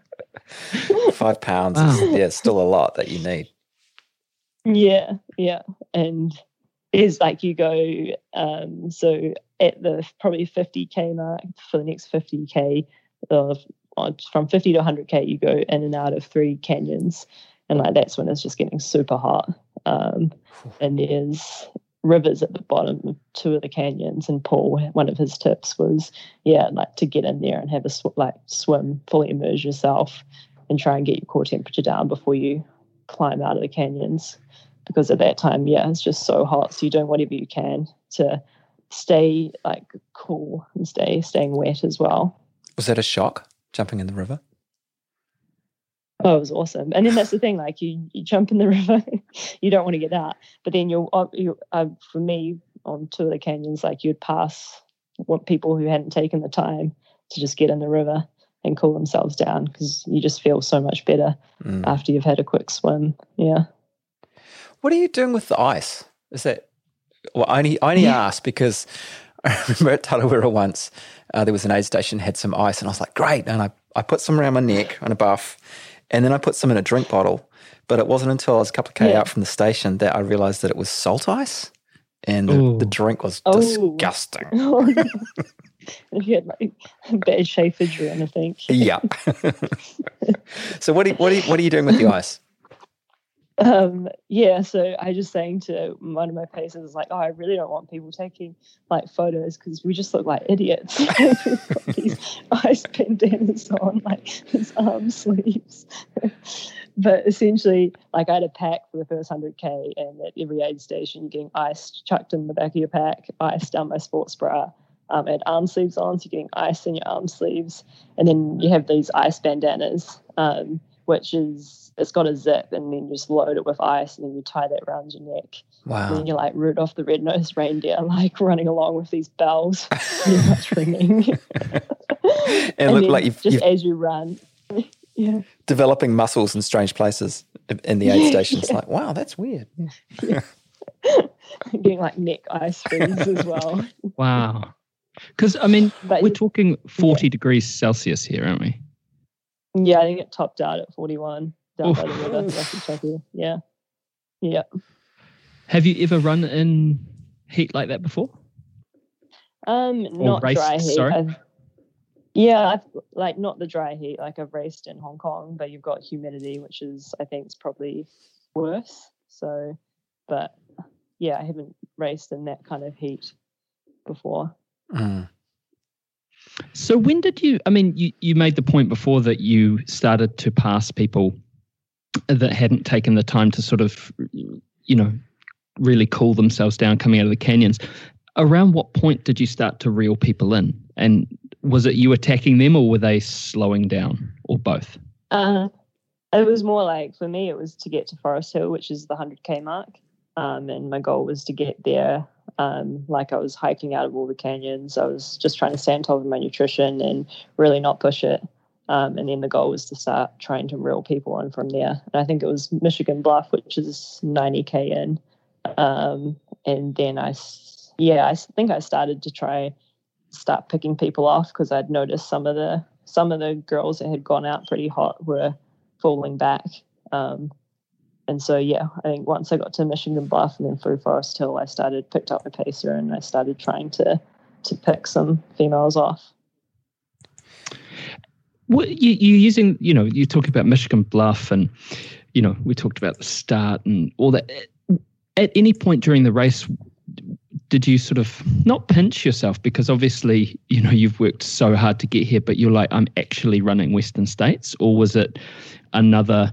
Five pounds Wow. is yeah, still a lot that you need. Yeah, yeah. And it's like you go, um, so at the probably 50k mark for the next 50k, of on- from 50 to 100k, you go in and out of three canyons. And like that's when it's just getting super hot. Um, and there's rivers at the bottom of two of the canyons. And Paul, one of his tips was, yeah, like to get in there and have a sw- like swim, fully immerse yourself, and try and get your core temperature down before you climb out of the canyons because at that time, yeah, it's just so hot. So you're doing whatever you can to stay like cool and stay staying wet as well. Was that a shock jumping in the river? Oh, it was awesome. And then that's the thing, like you, you jump in the [laughs] river, you don't want to get out, but then you'll, uh, you, uh, for me, on two of the canyons, like you'd pass what people who hadn't taken the time to just get in the river and cool themselves down because you just feel so much better Mm. after you've had a quick swim. Yeah. What are you doing with the ice? Is that well? I only I only asked because [laughs] I remember at Tarawera once uh, there was an aid station had some ice, and I was like, great, and I I put some around my neck on a buff, and then I put some in a drink bottle. But it wasn't until I was a couple of k Yeah. out from the station that I realized that it was salt ice, and the, the drink was Oh. disgusting. [laughs] if [laughs] you had like bad chafage or anything. yeah. so what are what are what are you doing with the ice? Um, yeah, so I just saying to one of my paces, like, oh, I really don't want people taking like photos because we just look like idiots. [laughs] These [laughs] ice bandanas on, like his arm sleeves. [laughs] but essentially, like I had a pack for the first 100K, and at every aid station, you're getting ice chucked in the back of your pack, ice down my sports bra. Um, and arm sleeves on, so you're getting ice in your arm sleeves. And then you have these ice bandanas, um, which is it's got a zip, and then you just load it with ice, and then you tie that around your neck. And Wow. then you're like Rudolph the Red-Nosed Reindeer, [laughs] like running along with these bells, [laughs] pretty much ringing. [laughs] And, look then like you've, just you've as you run, Yeah. developing muscles in strange places in the aid station. It's like, wow, that's weird. Getting like neck ice freeze as well. Wow. Because I mean, But we're talking forty degrees Celsius here, aren't we? yeah, I think it topped out at 41 down by the Oof. river. Rucky Chucky. Yeah. Yeah. Have you ever run in heat like that before? Um, not raced, dry heat. sorry? I've, yeah, I've, like not the dry heat. Like I've raced in Hong Kong, but you've got humidity, which is I think is probably worse. So, but yeah, I haven't raced in that kind of heat before. Mm. So when did you? I mean, you you made the point before that you started to pass people that hadn't taken the time to sort of, you know, really cool themselves down coming out of the canyons. Around what point did you start to reel people in? And was it you attacking them, or were they slowing down, or both? Uh, it was more like for me, it was to get to Foresthill, which is the 100k mark. Um, and my goal was to get there. Um, like I was hiking out of all the canyons. I was just trying to stay top of my nutrition and really not push it. Um, and then the goal was to start trying to reel people in from there. And I think it was Michigan Bluff, which is 90k in. Um, and then I, yeah, I think I started to try start picking people off because I'd noticed some of the some of the girls that had gone out pretty hot were falling back. Um, and so yeah, I think once I got to Michigan Bluff and then through Foresthill, I started picked up my pacer and I started trying to to pick some females off. What, you, you're using, you know, you're talking about Michigan Bluff, and you know, we talked about the start and all that. At any point during the race, did you sort of not pinch yourself because obviously, you know, you've worked so hard to get here, but you're like, I'm actually running Western States, or was it another?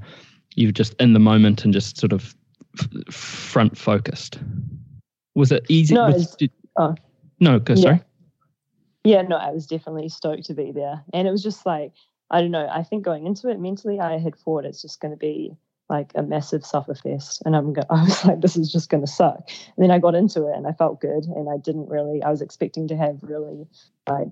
You're just in the moment and just sort of f- front focused. Was it easy? No, was- did- oh. no, go, Yeah. sorry. Yeah, no, I was definitely stoked to be there. And it was just like, I don't know, I think going into it mentally, I had thought it's just going to be like a massive suffer fest. And I'm go- [laughs] I was like, this is just going to suck. And then I got into it and I felt good. And I didn't really, I was expecting to have really like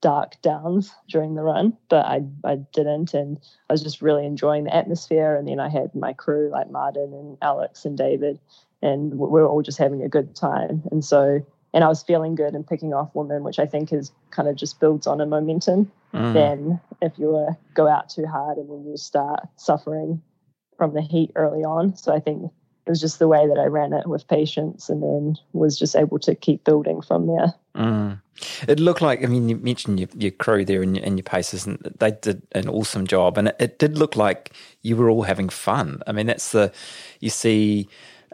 dark downs during the run, but I, I didn't. And I was just really enjoying the atmosphere. And then I had my crew like Martin and Alex and David, and we were all just having a good time. And so, and I was feeling good and picking off women, which I think is kind of just builds on a momentum. Mm. Than if you were go out too hard and then you start suffering from the heat early on. So I think it was just the way that I ran it with patience, and then was just able to keep building from there. Mm. It looked like, I mean, you mentioned your, your crew there and your, and your paces, and they did an awesome job. And it, it did look like you were all having fun. I mean, that's the, you see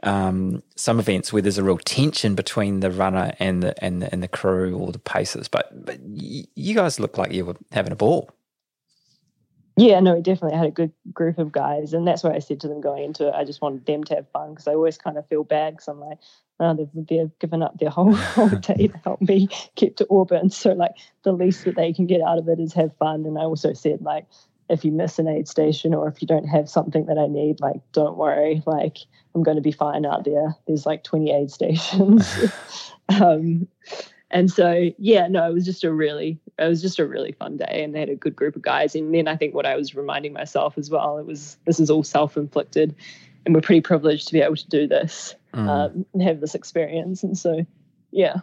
um, some events where there's a real tension between the runner and the and the, and the crew or the paces, but but you guys look like you were having a ball. Yeah, no, we definitely had a good group of guys, and that's why I said to them going into it, I just wanted them to have fun because I always kind of feel bad because I'm like, oh, they've, they've given up their whole [laughs] whole day to help me [laughs] get to Auburn, so like the least that they can get out of it is have fun. And I also said like, if you miss an aid station or if you don't have something that I need, like don't worry, like I'm going to be fine out there. There's like 20 aid [laughs] stations. um, and so, yeah, no, it was just a really, it was just a really fun day, and they had a good group of guys. And then I think what I was reminding myself as well, it was this is all self-inflicted, and we're pretty privileged to be able to do this Mm. um, and have this experience. And so, yeah,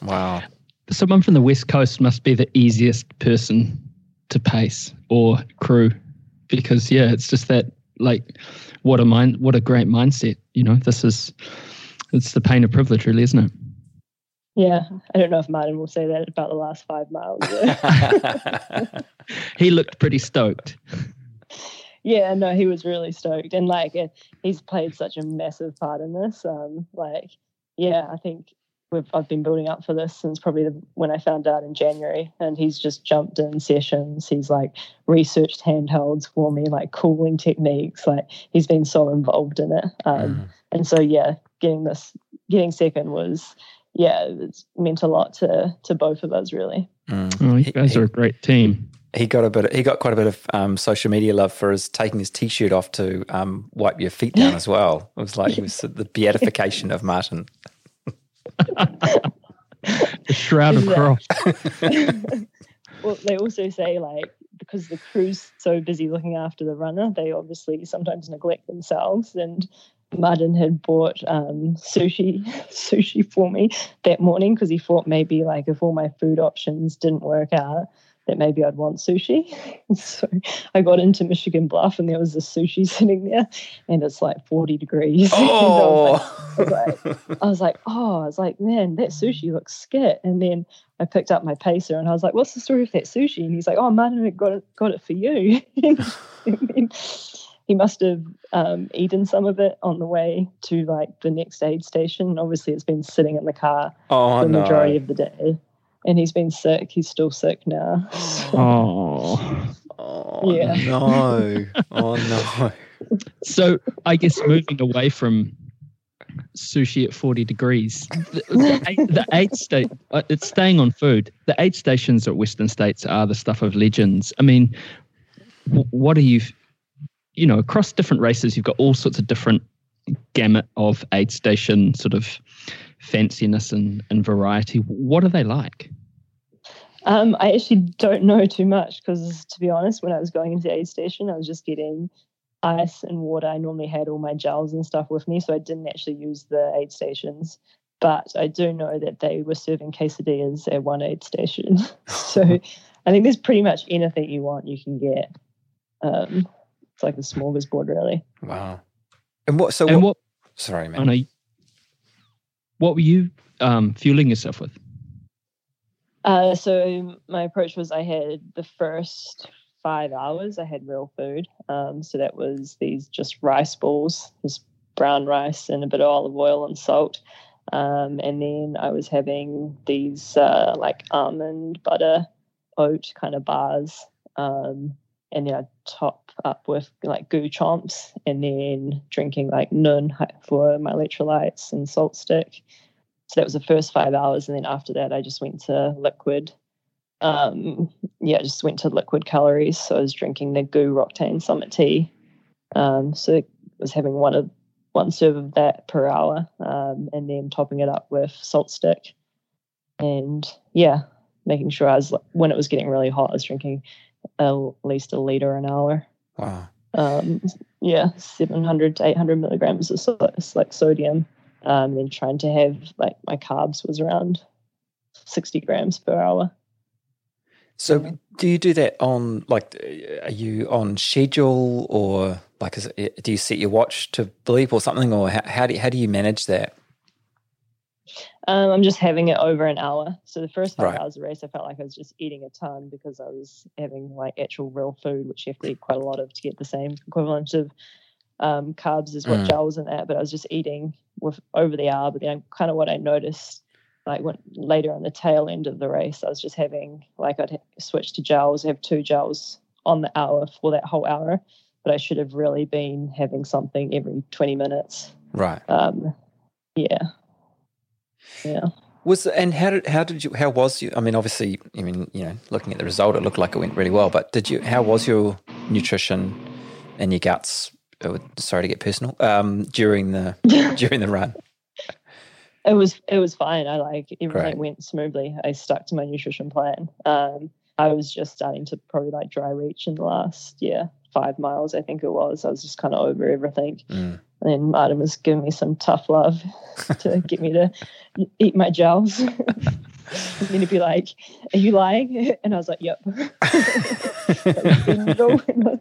Wow. someone from the west coast must be the easiest person to pace or crew because yeah it's just that like what a mind what a great mindset you know this is it's the pain of privilege really isn't it yeah. I don't know if Martin will say that about the last five miles. [laughs] [laughs] he looked pretty stoked yeah, no, he was really stoked, and like he's played such a massive part in this. Um, like, yeah, I think we've I've been building up for this since probably the, when I found out in January, and he's just jumped in sessions. He's like researched handhelds for me, like cooling techniques. Like he's been so involved in it, um, Mm. and so yeah, getting this, getting second was. Yeah, it's meant a lot to to both of us, really. Mm. oh you guys are a great team he got a bit. He got quite a bit of um, social media love for his taking his t-shirt off to um, wipe your feet down [laughs] as well. It was like he was the beatification of Martin. The shroud of Yeah. cross [laughs] [laughs] well, they also say like because the crew's so busy looking after the runner, they obviously sometimes neglect themselves. And Martin had bought um, sushi [laughs] sushi for me that morning because he thought maybe like if all my food options didn't work out, that maybe I'd want sushi. [laughs] so I got into Michigan Bluff and there was a sushi sitting there and it's like 40 degrees. [laughs] Oh, I was like, I was like, oh, I was like, man, that sushi looks skit. And then I picked up my pacer and I was like, what's the story with that sushi? And he's like, oh, Martin got it, got it for you. [laughs] he must have um, eaten some of it on the way to like the next aid station. Obviously, it's been sitting in the car oh the majority no. of the day. And he's been sick. He's still sick now. [laughs] Oh. Oh Yeah. no. [laughs] Oh no. So I guess moving away from sushi at 40 degrees, the, the, aid- the [laughs] aid state, uh, it's staying on food. The aid stations at Western States are the stuff of legends. I mean, what are you, you know, across different races, you've got all sorts of different gamut of aid station sort of fanciness and, and variety. What are they like? Um, I actually don't know too much because, to be honest, when I was going into the aid station, I was just getting ice and water. I normally had all my gels and stuff with me, so I didn't actually use the aid stations. But I do know that they were serving quesadillas at one aid station. [laughs] so I think there's pretty much anything you want you can get. Um, it's like a smorgasbord, really. Wow. And what? So and what? what, Sorry, I man. know, what were you um, fueling yourself with? Uh, so my approach was I had the first five hours I had real food. Um, so that was these just rice balls, just brown rice and a bit of olive oil and salt. Um, and then I was having these uh, like almond butter oat kind of bars. Um, and then I'd top up with like GU Chomps and then drinking like Nuun for my electrolytes and SaltStick. So that was the first five hours, and then after that, I just went to liquid. Um, yeah, just went to liquid calories. So I was drinking the GU Roctane Summit tea. Um, so I was having one of one serve of that per hour, um, and then topping it up with SaltStick. And yeah, making sure I was when it was getting really hot, I was drinking at least a liter an hour. Wow. Um, yeah, 700 to 800 milligrams of so, like sodium. Um, then trying to have like my carbs was around 60 grams per hour. So do you do that on like? Are you on schedule or like? Is it, do you set your watch to bleep or something, or how, how do you, how do you manage that? Um, I'm just having it over an hour. So the first five Right. hours of the race, I felt like I was just eating a ton because I was having like actual real food, which you have to eat quite a lot of to get the same equivalent of um, carbs as what Mm. gels and that. But I was just eating with over the hour. But then kind of what I noticed, like when later on the tail end of the race, I was just having like I'd switch to gels, have two gels on the hour for that whole hour. But I should have really been having something every 20 minutes. Right. Um, yeah. Yeah. Was and how did how did you how was you? I mean, obviously, I mean, you know, looking at the result, it looked like it went really well. But did you? How was your nutrition and your guts? uh, Sorry to get personal. Um, during the [laughs] during the run. It was it was fine. I like everything Great. went smoothly. I stuck to my nutrition plan. Um, I was just starting to probably like dry reach in the last yeah five miles. I think it was. I was just kind of over everything. Mm. And then Martin was giving me some tough love [laughs] to get me to eat my gels. [laughs] and then he'd be like, "Are you lying?" [laughs] And I was like, "Yep." Oh, man.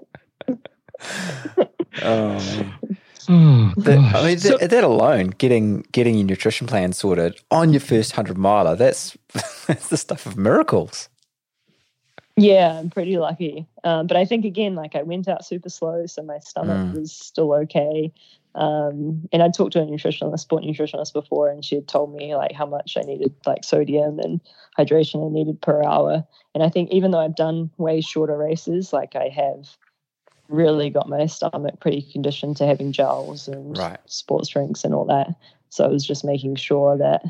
Oh, That- I mean, So- that, that alone, getting getting your nutrition plan sorted on your first hundred miler, that's that's the stuff of miracles. Yeah, I'm pretty lucky. Um, but I think again, like I went out super slow, so my stomach Mm. was still okay. Um, and I'd talked to a nutritionist, sport nutritionist before, and she had told me like how much I needed like sodium and hydration I needed per hour. And I think even though I've done way shorter races, like I have really got my stomach pretty conditioned to having gels and Right. sports drinks and all that. So I was just making sure that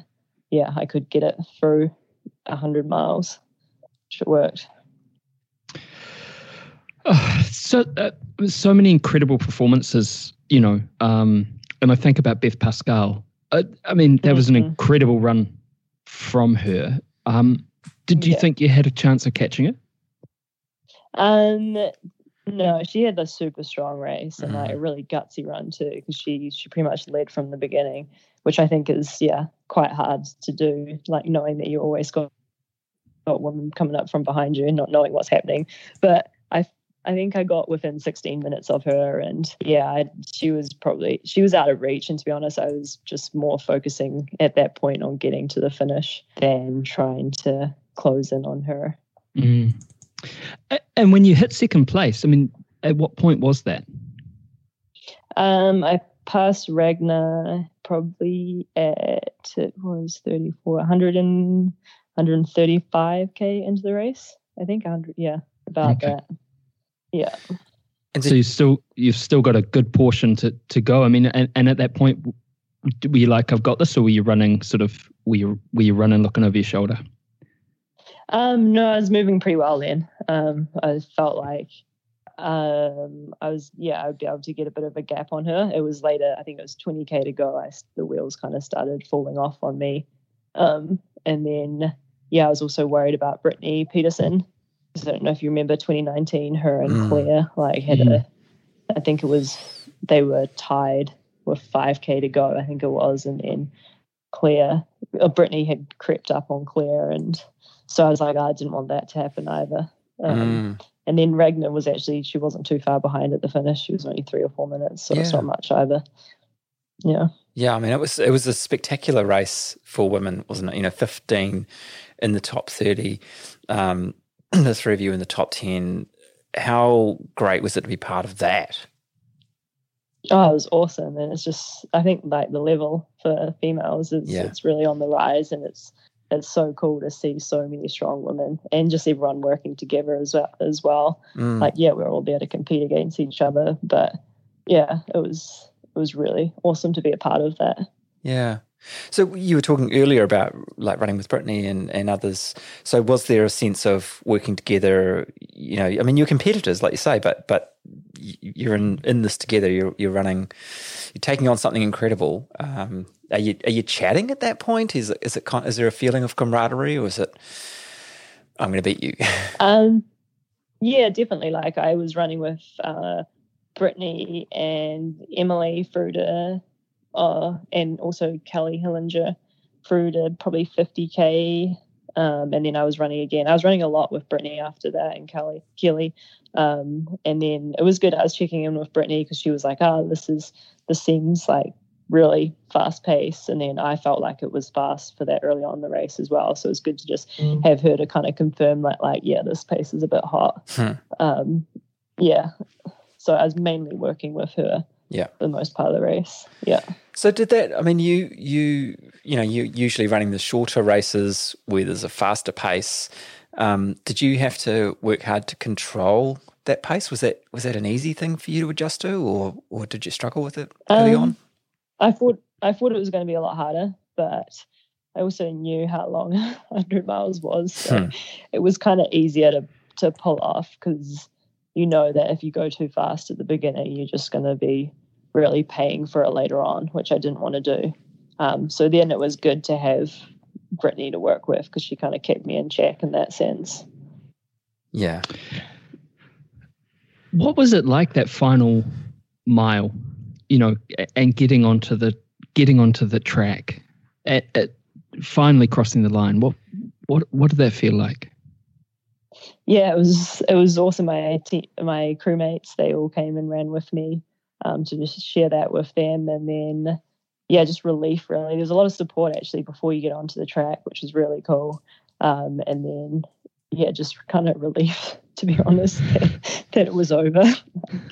yeah, I could get it through a hundred miles. Which it worked. Oh, [sighs] so uh, so many incredible performances, you know. Um, and I think about Beth Pascall. Uh, I mean, that was an Mhm. incredible run from her. Um, did you Yeah. think you had a chance of catching it? Um, no, she had a super strong race and Mm. like a really gutsy run too, because she she pretty much led from the beginning, which I think is yeah quite hard to do. Like knowing that you always got got women coming up from behind you and not knowing what's happening. But I think I got within 16 minutes of her, and yeah, I, she was probably she was out of reach. And to be honest, I was just more focusing at that point on getting to the finish than trying to close in on her. Mm. And when you hit second place, I mean, at what point was that? Um, I passed Ragna probably at it was 34, 100 and 135k into the race. I think 100, yeah, about Okay. that. Yeah. And So did- you still you've still got a good portion to to go. I mean, and, and at that point, were you like, "I've got this," or were you running sort of were you were you running looking over your shoulder? Um, no, I was moving pretty well then. Um, I felt like um, I was, yeah, I'd be able to get a bit of a gap on her. It was later, I think it was 20k to go. I the wheels kind of started falling off on me, um, and then yeah, I was also worried about Brittany Peterson. I don't know if you remember 2019, her and Mm. Claire like had a, I think it was they were tied with 5k to go. I think it was, and then Claire, uh, Brittany had crept up on Claire, and so I was like, I didn't want that to happen either. Um, Mm. And then Ragna was actually she wasn't too far behind at the finish. She was only three or four minutes, so it's Yeah. not much either. Yeah. Yeah, I mean, it was it was a spectacular race for women, wasn't it? You know, fifteen in the top thirty, um, [clears throat] the three of you in the top ten. How great was it to be part of that? Oh, it was awesome, and it's just I think like the level for females is Yeah. it's really on the rise, and it's it's so cool to see so many strong women and just everyone working together as well. As well, Mm. like yeah, we're all there to compete against each other, but yeah, it was it was really awesome to be a part of that. Yeah. So you were talking earlier about like running with Brittany and, and others. So was there a sense of working together? You know, I mean, you're competitors, like you say, but but you're in, in this together. You're you're running. You're taking on something incredible. Um, are you are you chatting at that point? Is is it is there a feeling of camaraderie, or is it I'm going to beat you? [laughs] Um, yeah, definitely. Like I was running with uh, Brittany and Emily through uh, and also Kelly Hillinger through to probably 50k. Um, and then I was running again. I was running a lot with Brittany after that and Kelly, Kelly. Um, and then it was good. I was checking in with Brittany because she was like, "Oh, this is this seems like really fast pace." And then I felt like it was fast for that early on in the race as well. So it was good to just have her to kind of confirm that, like, yeah, this pace is a bit hot. Hmm. Um, yeah. So I was mainly working with her. Yeah. For the most part of the race. Yeah. So did that? I mean, you you you know you're usually running the shorter races where there's a faster pace. Um, did you have to work hard to control that pace? Was that was that an easy thing for you to adjust to, or or did you struggle with it early Um, on? I thought I thought it was going to be a lot harder, but I also knew how long [laughs] 100 miles was. So Hmm. it was kind of easier to to pull off because you know that if you go too fast at the beginning, you're just going to be really paying for it later on, which I didn't want to do. Um, so then it was good to have Brittany to work with because she kind of kept me in check in that sense. Yeah. What was it like that final mile? You know, and getting onto the getting onto the track, at, at finally crossing the line. What what what did that feel like? yeah, it was it was awesome. My te- my crewmates they all came and ran with me um, to just share that with them, and then yeah, just relief really. There's a lot of support actually before you get onto the track, which is really cool. Um, and then yeah, just kind of [laughs] relief to be honest [laughs] that, that it was over. [laughs]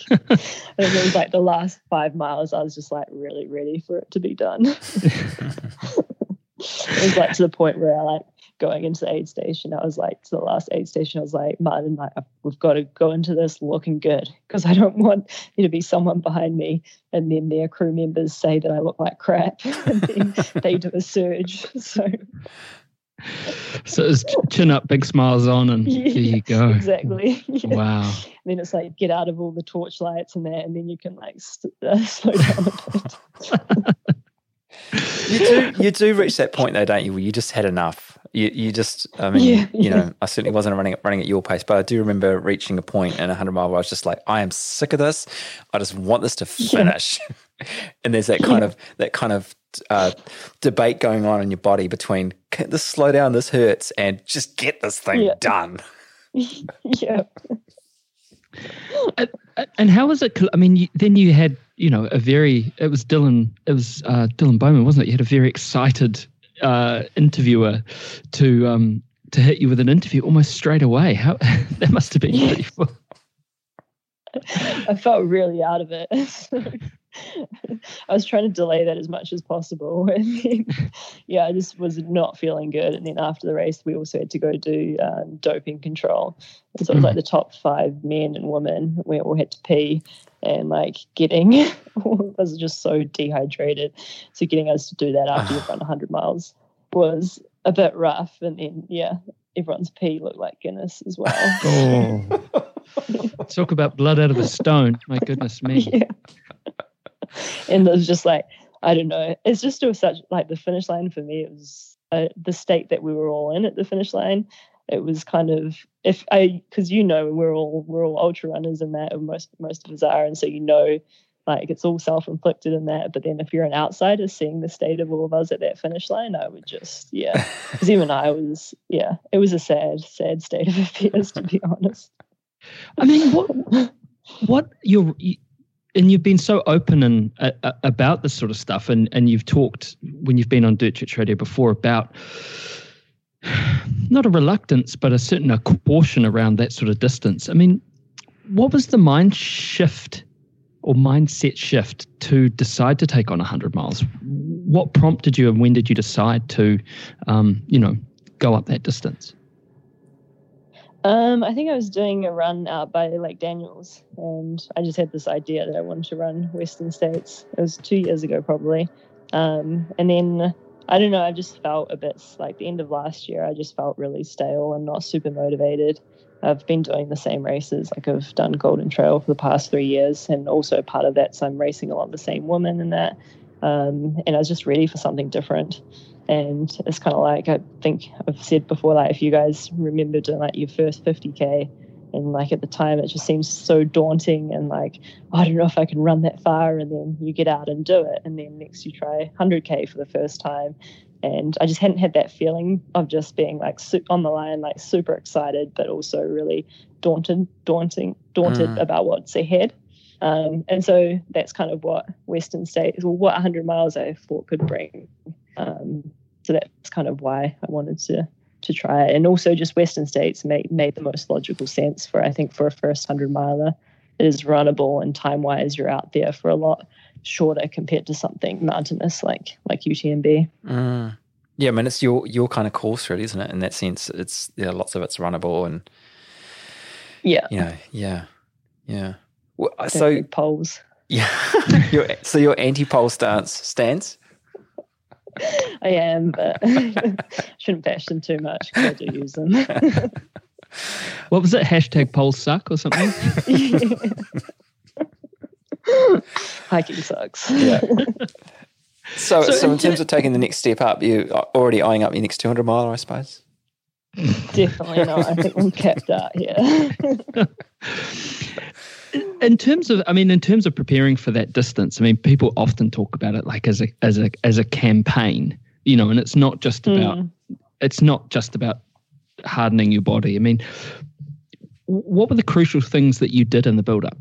Like, it was like the last five miles. I was just like really ready for it to be done. it was like to the point where I like going into the aid station. I was like to the last aid station. I was like, Martin, like we've got to go into this looking good because I don't want there to be someone behind me and then their crew members say that I look like crap [laughs] and then they do a surge. [laughs] So So it's chin up, big smiles on, and [laughs] there you go. exactly. Yeah. Wow. And then it's like get out of all the torchlights and that, and then you can like st- uh, slow down a bit. You do you do reach that point though, don't you, where you just had enough You, you just, I mean, Yeah, you yeah. know, [laughs] I certainly wasn't running running at your pace, but I do remember reaching a point in a hundred mile where I was just like, I am sick of this. I just want this to finish. [laughs] and there's that kind Yeah. of that kind of uh, debate going on in your body between "Can this slow down, this hurts, and just get this thing Yeah. done. [laughs] yeah. And how was it? I mean, you, then you had, you know, a very. It was Dylan. It was uh, Dylan Bowman, wasn't it? You had a very excited uh, interviewer to um, to hit you with an interview almost straight away. How [laughs] that must have been pretty full. [laughs] I felt really out of it. [laughs] I was trying to delay that as much as possible. And then, yeah, I just was not feeling good. And then after the race, we also had to go do um, doping control. And so it was like the top five men and women. We all had to pee. And like getting, [laughs] all of us just so dehydrated. So getting us to do that after you've run 100 miles was a bit rough. And then, yeah, everyone's pee looked like Guinness as well. [laughs] Oh, talk about blood out of a stone! My goodness me. [laughs] yeah. and it was just like I don't know. It's just it was such like the finish line for me. It was uh, the state that we were all in at the finish line. It was kind of if I because you know we're all we're all ultra runners in that, and most most of us are, and so you know. Like it's all self-inflicted in that, but then if you're an outsider seeing the state of all of us at that finish line, I would just yeah. [laughs] Because even I was yeah, it was a sad, sad state of [laughs] affairs to be honest. I mean, what what you're you, and you've been so open and uh, uh, about this sort of stuff, and and you've talked when you've been on Dirt Church Radio before about not a reluctance, but a certain a caution around that sort of distance. I mean, what was the mind shift or mindset shift to decide to take on 100 miles? What prompted you, and when did you decide to, um, you know, go up that distance? Um, I think I was doing a run out by Lake Daniells, and I just had this idea that I wanted to run Western States. It was two years ago, probably. Um, and then I don't know, I just felt a bit like the end of last year, I just felt really stale and not super motivated. I've been doing the same races, like I've done Golden Trail for the past three years, and also part of that, so I'm racing a lot the same women and that. Um, and I was just ready for something different. And it's kind of like I think I've said before, like if you guys remember doing like your first 50k, and like at the time it just seems so daunting and like "Oh, I don't know if I can run that far, and then you get out and do it, and then next you try 100k for the first time, and I just hadn't had that feeling of just being like on the line, like super excited, but also really daunted, daunting, daunted Mm. about what's ahead. Um, and so that's kind of what Western States, or what 100 miles I thought could bring. Um, so that's kind of why I wanted to to try it. And also, just Western States made made the most logical sense for I think for a first 100 miler. It is runnable, and time wise, you're out there for a lot shorter compared to something mountainous like like UTMB. Mm. Yeah, I mean, it's your your kind of course, really, isn't it? In that sense, it's yeah, lots of it's runnable, and Yeah, you know, yeah, yeah. Well, so poles. yeah, [laughs] your, so your anti-pole stance stance. I am, but [laughs] shouldn't bash them too much because I do use them. [laughs] What was it? Hashtag poles suck or something? [laughs] Hiking sucks. Yeah. So, so, So in in terms of taking the next step up, you are already eyeing up your next 200 miler, I suppose. Definitely not. I think I'm capped out here. In terms of i mean in terms of preparing for that distance i mean people often talk about it like as a as a as a campaign you know and it's not just about Mm. it's not just about hardening your body i mean what were the crucial things that you did in the build up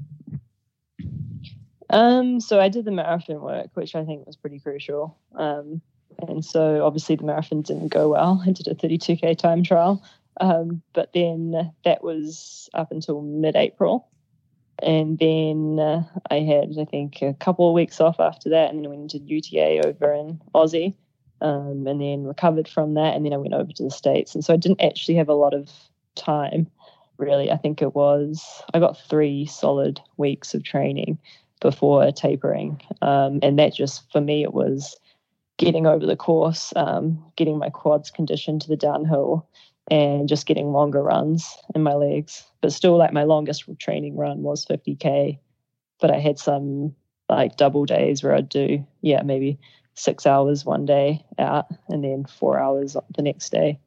Um, so I did the marathon work, which I think was pretty crucial. Um, and so obviously the marathon didn't go well. I did a 32k time trial, um, but then that was up until mid-April, and then uh, I had I think a couple of weeks off after that, and then went into UTA over in Aussie, um, and then recovered from that, and then I went over to the states, and so I didn't actually have a lot of time. Really, I think it was I got three solid weeks of training before tapering. Um, and that just, for me, it was getting over the course, um, getting my quads conditioned to the downhill, and just getting longer runs in my legs. But still, like my longest training run was 50K. But I had some like double days where I'd do, yeah, maybe six hours one day out and then four hours the next day.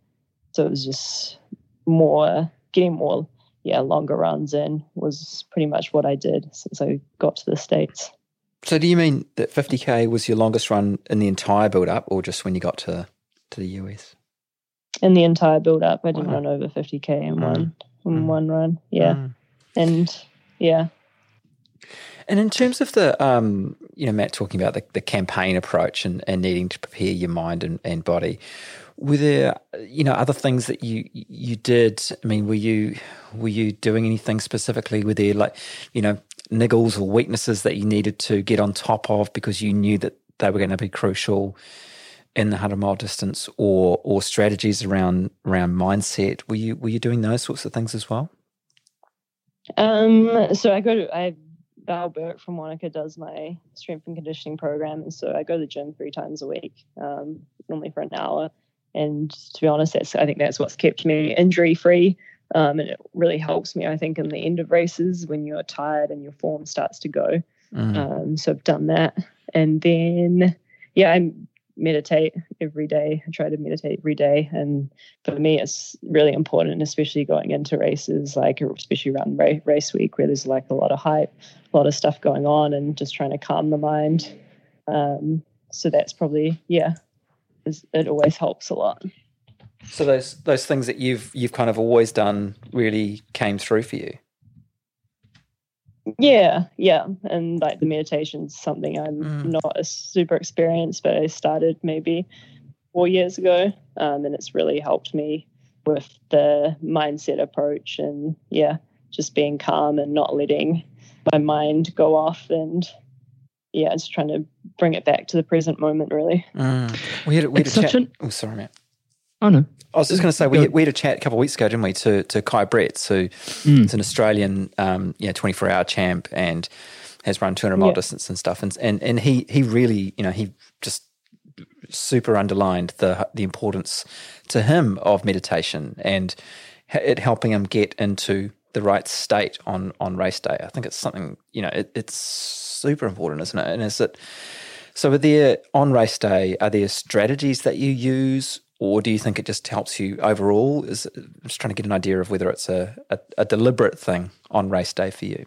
so it was just more getting more yeah longer runs in was pretty much what I did since I got to the states. So do you mean that 50k was your longest run in the entire build up, or just when you got to to the US? In the entire build up, I didn't Wow. run over 50k in Mm. one in Mm. one run. Yeah, Mm. and yeah, And in terms of the, um, you know, Matt talking about the, the campaign approach and, and needing to prepare your mind and, and body, were there, you know, other things that you you did? I mean, were you were you doing anything specifically? Were there like, you know, niggles or weaknesses that you needed to get on top of because you knew that they were going to be crucial in the hundred mile distance, or or strategies around around mindset? Were you were you doing those sorts of things as well? Um, so I go to I Val Burke from Wanaka does my strength and conditioning program, and so I go to the gym three times a week, um, normally for an hour. And to be honest, that's I think that's what's kept me injury free, um, and it really helps me. I think in the end of races when you're tired and your form starts to go. Mm. Um, so I've done that, and then yeah, I meditate every day. I try to meditate every day, and for me, it's really important, especially going into races, like especially around race week, where there's like a lot of hype, a lot of stuff going on, and just trying to calm the mind. Um, so that's probably yeah, it always helps a lot. So those those things that you've you've kind of always done really came through for you. Yeah, yeah, and like the meditation's something I'm Mm. not a super experienced, but I started maybe four years ago, um, and it's really helped me with the mindset approach and yeah, just being calm and not letting my mind go off and yeah, just trying to bring it back to the present moment. Really, We had, we had It's a such chat. an- Oh, sorry, Matt. Oh no. I was just going to say we had, we had a chat a couple of weeks ago, didn't we? To to Kai Brett, who Mm. is an Australian, um, you know, twenty four hour champ and has run two hundred mile Yeah. distance and stuff. And and and he he really, you know, he just super underlined the the importance to him of meditation and it helping him get into the right state on on race day. I think it's something you know it, it's super important, isn't it? And is it so? Are there on race day? Are there strategies that you use, or do you think it just helps you overall? Is I'm just trying to get an idea of whether it's a, a, a deliberate thing on race day for you.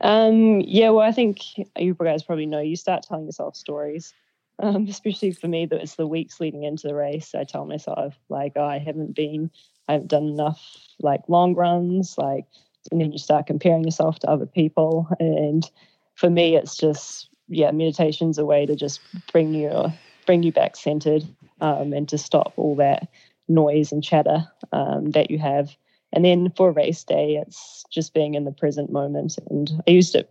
Um, yeah, well, I think you guys probably know you start telling yourself stories. Um, especially for me, that it's the weeks leading into the race. I tell myself like, oh, I haven't been, I haven't done enough like long runs, like, and then you start comparing yourself to other people. And for me, it's just yeah, meditation's a way to just bring you bring you back centered um, and to stop all that noise and chatter um, that you have. And then for race day, it's just being in the present moment. And I used it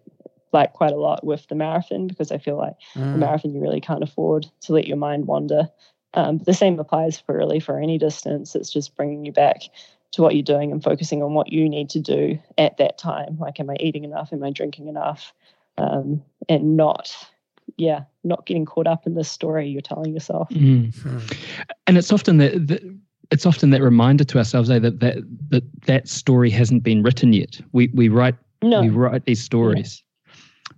like quite a lot with the marathon because I feel like Mm. the marathon you really can't afford to let your mind wander. Um, the same applies for really for any distance. It's just bringing you back to what you're doing and focusing on what you need to do at that time. Like, am I eating enough? Am I drinking enough? Um, and not, yeah, not getting caught up in this story you're telling yourself. Mm. Mm. And it's often that, that it's often that reminder to ourselves eh, that, that that that story hasn't been written yet. We we write No, we write these stories.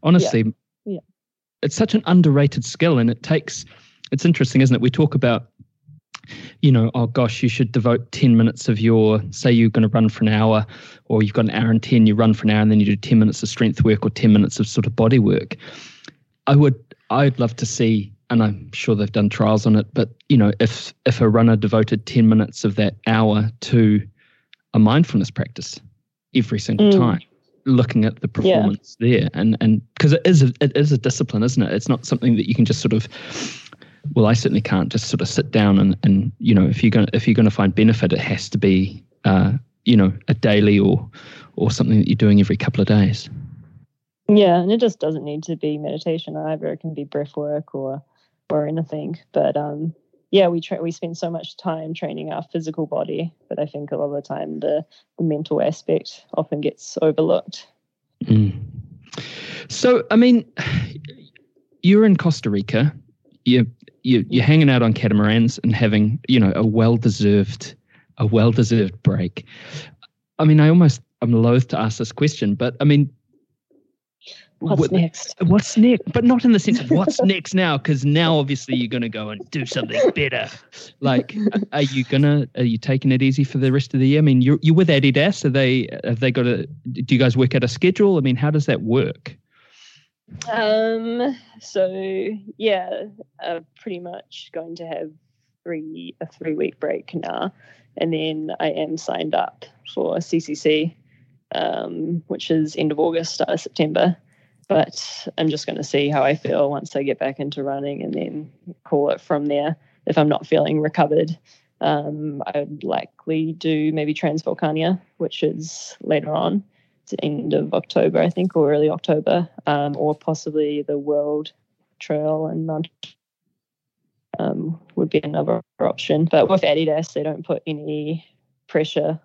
Honestly, Yeah. it's such an underrated skill, and it takes. It's interesting, isn't it? We talk about, you know, oh gosh, you should devote ten minutes of your. Say you're going to run for an hour, or you've got an hour and ten. You run for an hour, and then you do ten minutes of strength work or ten minutes of sort of body work. I would. I'd love to see, and I'm sure they've done trials on it. But you know, if if a runner devoted ten minutes of that hour to a mindfulness practice every single Mm. time looking at the performance there and and because it is a, it is a discipline isn't it it's not something that you can just sort of well i certainly can't just sort of sit down and and you know if you're going to if you're going to find benefit it has to be uh you know a daily or or something that you're doing every couple of days Yeah, and it just doesn't need to be meditation either. It can be breath work or or anything. But um yeah, we tra- we spend so much time training our physical body, but I think a lot of the time the, the mental aspect often gets overlooked. Mm. So, I mean, you're in Costa Rica. You you you're hanging out on catamarans and having you know a well deserved a well deserved break. I mean, I almost I'm loath to ask this question, but I mean, What's what- next? what's next? But not in the sense of what's [laughs] next now, because now obviously you're going to go and do something better. Like, are you gonna? Are you taking it easy for the rest of the year? I mean, you're you're with Adidas. Are they? Have they got a? Do you guys work out a schedule? I mean, how does that work? Um. So yeah, uh, pretty much going to have three a three week break now, and then I am signed up for CCC, um, which is end of August, start of September. But I'm just going to see how I feel once I get back into running, and then call it from there. If I'm not feeling recovered, um, I would likely do maybe Transvolcania, which is later on it's the end of October, I think, or early October, um, or possibly the World Trail and Mount um, would be another option. But with Adidas, they don't put any pressure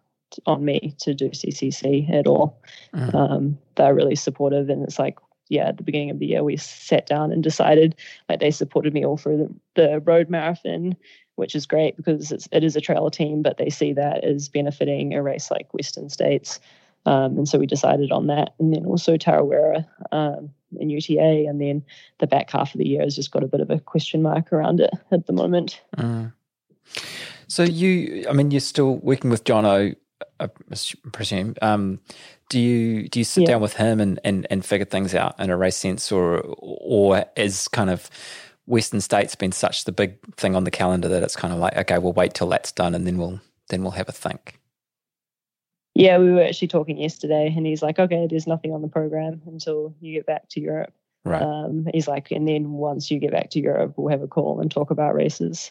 on me to do CCC at all. Mm. Um, they're really supportive, and it's like, yeah, at the beginning of the year, we sat down and decided like they supported me all through the, the road marathon, which is great because it's, it is a trail team, but they see that as benefiting a race like Western States. Um, and so we decided on that. And then also Tarawera um, and UTA. And then the back half of the year has just got a bit of a question mark around it at the moment. Mm. So you, I mean, you're still working with Jono. I presume. Um, do you do you sit Yeah. down with him and, and, and figure things out in a race sense, or or is kind of Western States been such the big thing on the calendar that it's kind of like okay, we'll wait till that's done and then we'll then we'll have a think. Yeah, we were actually talking yesterday, and he's like, okay, there's nothing on the program until you get back to Europe. Right. Um, he's like, and then once you get back to Europe, we'll have a call and talk about races.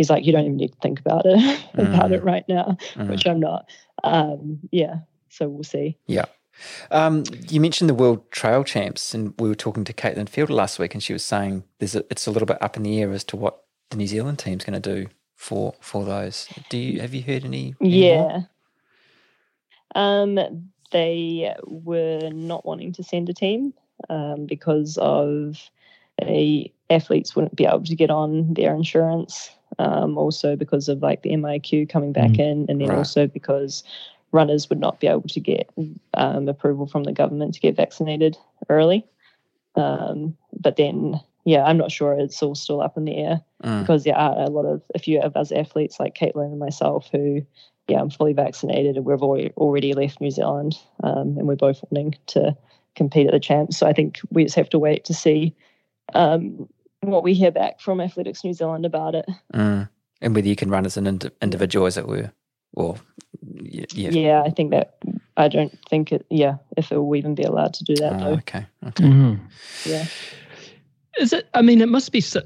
He's like, you don't even need to think about it [laughs] about Mm. it right now, Mm. which I'm not. Um, yeah, so we'll see. Yeah. Um, you mentioned the World Trail Champs, and we were talking to Caitlin Fielder last week, and she was saying there's a, it's a little bit up in the air as to what the New Zealand team's going to do for for those. Do you have you heard any? any more? Yeah. Um, they were not wanting to send a team um, because of a athletes wouldn't be able to get on their insurance. Um, also because of like the MIQ coming back in, and then Right. also because runners would not be able to get um, approval from the government to get vaccinated early. Um, but then, yeah, I'm not sure. It's all still up in the air Mm. because there are a lot of a few of us athletes like Caitlin and myself who, yeah, I'm fully vaccinated and we've already, already left New Zealand um, and we're both wanting to compete at the champs. So I think we just have to wait to see um, what we hear back from Athletics New Zealand about it. Mm. And whether you can run as an indi- individual, as it were, or yeah. Yeah. I think that I don't think it. Yeah, if it will even be allowed to do that Oh, though. okay. Okay. Mm-hmm. Yeah. Is it? I mean, it must be. So,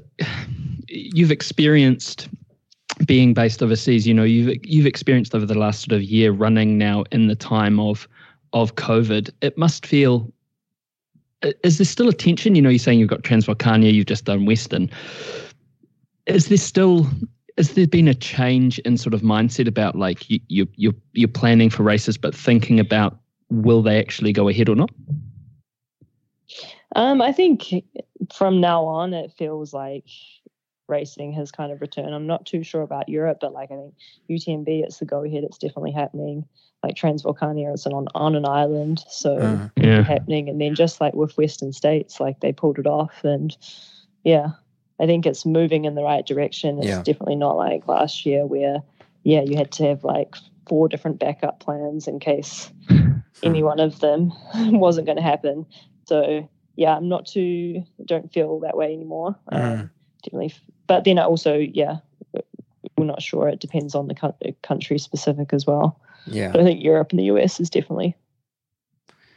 you've experienced being based overseas. You know, you've you've experienced over the last sort of year running now in the time of of COVID. It must feel. Is there still a tension? You know, you're saying you've got Transvolcania, you've just done Western. Is there still? Has there been a change in sort of mindset about like you you you're, you're planning for races, but thinking about will they actually go ahead or not? Um, I think from now on, it feels like racing has kind of returned. I'm not too sure about Europe, but like I think UTMB, it's the go ahead. It's definitely happening. Like Transvolcania, it's on on an island, so Mm. Yeah. happening. And then just like with Western States, like they pulled it off, and yeah, I think it's moving in the right direction. It's Yeah. definitely not like last year where yeah, you had to have like four different backup plans in case [laughs] any one of them [laughs] wasn't going to happen. So yeah, I'm not too don't feel that way anymore. Mm. Um, definitely, but then I also yeah, we're not sure. It depends on the country specific as well. Yeah. But I think Europe and the US is definitely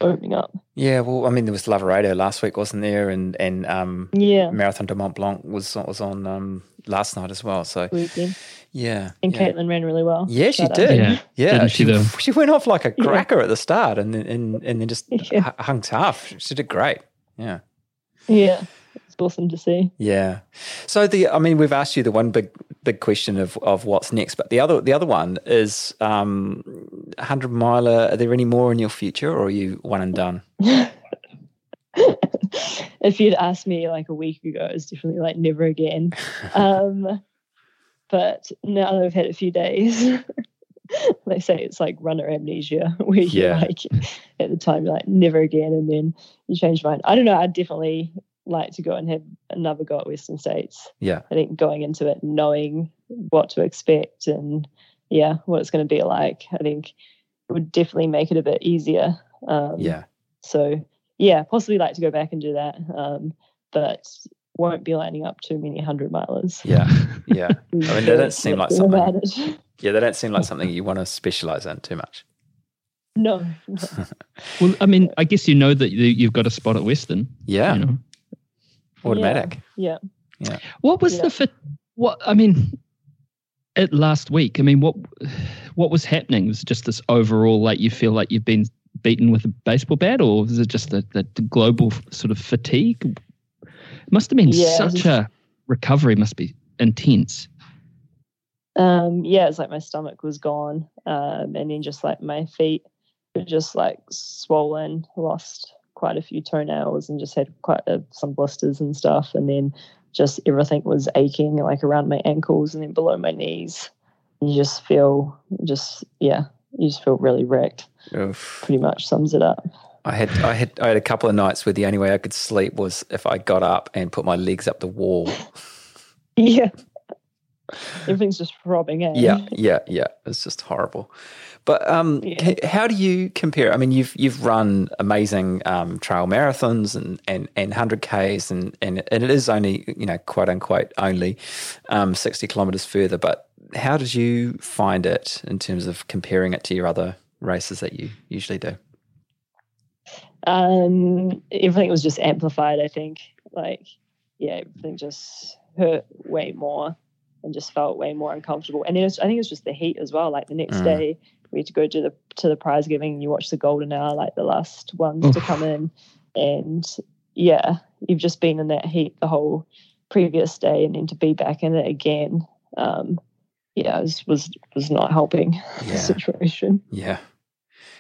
opening up. Yeah. Well, I mean, there was Lavaredo last week, wasn't there? And and um, Yeah, Marathon de Mont Blanc was was on um, last night as well. So weekend. yeah. And yeah. Caitlin ran really well. Yeah, she did. Yeah. Yeah, Didn't she, she, though? [laughs] she went off like a Yeah. cracker at the start, and then and, and then just [laughs] Yeah. hung tough. She did great. Yeah, Yeah, it's awesome to see. yeah. So the, I mean, we've asked you the one big big question of of what's next, but the other the other one is um, hundred miler. Are there any more in your future, or are you one and done? [laughs] if you'd asked me like a week ago, it's definitely like never again. [laughs] um, but now that I've had a few days, [laughs] they say it's like runner amnesia, where you Yeah. like at the time you're like never again, and then you change your mind. I don't know. I'd definitely like to go and have another go at Western States. Yeah. I think going into it knowing what to expect and yeah, what it's going to be like, I think it would definitely make it a bit easier. Um, Yeah. So yeah, possibly like to go back and do that, um, but won't be lining up too many hundred milers. Yeah. [laughs] Yeah. I mean, they don't seem like something. about. Yeah, they don't seem like something you want to specialize in too much. No, [laughs] no. Well, I mean, I guess you know that you- you've got a spot at Western. Yeah. You know, Automatic. Yeah. Yeah. what was Yeah. the fit? What I mean, it last week. I mean, what what was happening? Was it just this overall like you feel like you've been beaten with a baseball bat, or was it just the, the, the global sort of fatigue? It must have been Yeah, such just- a recovery. Must be intense. Um, yeah, it's like my stomach was gone, um, and then just like my feet were just like swollen, lost quite a few toenails, and just had quite a, some blisters and stuff, and then just everything was aching like around my ankles and then below my knees. You just feel just yeah, you just feel really wrecked. Oof. Pretty much sums it up. I had I had I had a couple of nights where the only way I could sleep was if I got up and put my legs up the wall. [laughs] Yeah. Everything's just throbbing out. Yeah, yeah, yeah. It's just horrible. But um, Yeah. how do you compare? I mean, you've you've run amazing um, trail marathons and and and hundred k's, and and and it is only you know quote unquote only um, sixty kilometers further. But how did you find it in terms of comparing it to your other races that you usually do? Um, everything was just amplified. I think, like, yeah, everything just hurt way more and just felt way more uncomfortable. And then it was, I think it was just the heat as well. Like the next Mm. day, we had to go to the to the prize giving. And you watch the golden hour, like the last ones to come in, and yeah, you've just been in that heat the whole previous day, and then to be back in it again. Um, yeah, it was was, was not helping [laughs] Yeah. the situation. Yeah.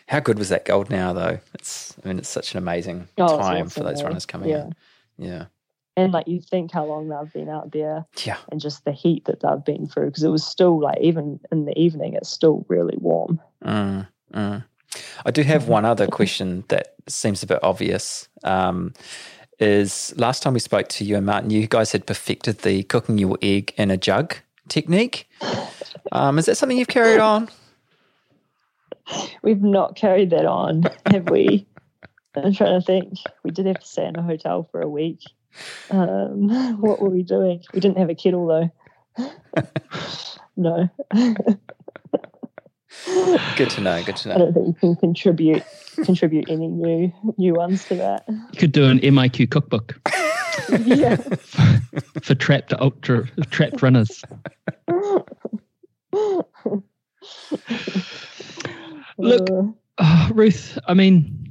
How good was that gold now though? It's I mean it's such an amazing Oh, time for those runners coming Yeah. in. Yeah. And like you think how long they've been out there, Yeah. and just the heat that they've been through because it was still like even in the evening it's still really warm Mm, mm. I do have one other [laughs] question that seems a bit obvious. Um, is last time we spoke to you and Martin, you guys had perfected the cooking your egg in a jug technique. Um, is that something you've carried on? we've not carried that on have we [laughs] i'm trying to think we did have to stay in a hotel for a week um, [laughs] what were we doing? We didn't have a kettle though. [laughs] No. Good to know. Good to know. i don't think we can contribute contribute any new new ones to that. You could do an MIQ cookbook. [laughs] Yeah. For trapped ultra trapped runners. Look, Uh, Oh, Ruth, I mean,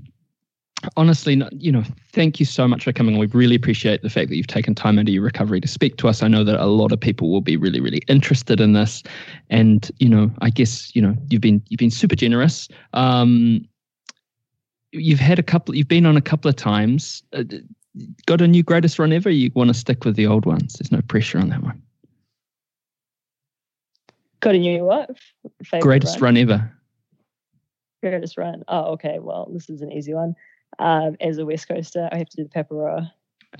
honestly, you know, thank you so much for coming. We really appreciate the fact that you've taken time out of your recovery to speak to us. I know that a lot of people will be really, really interested in this, and you know, I guess you know you've been you've been super generous. Um, you've had a couple. You've been on a couple of times. Uh, got a new greatest run ever? You want to stick with the old ones? There's no pressure on that one. got a new what Favorite Greatest run ever. Greatest run. Oh, okay. Well, this is an easy one. Um, as a West Coaster, I have to do the Paparoa.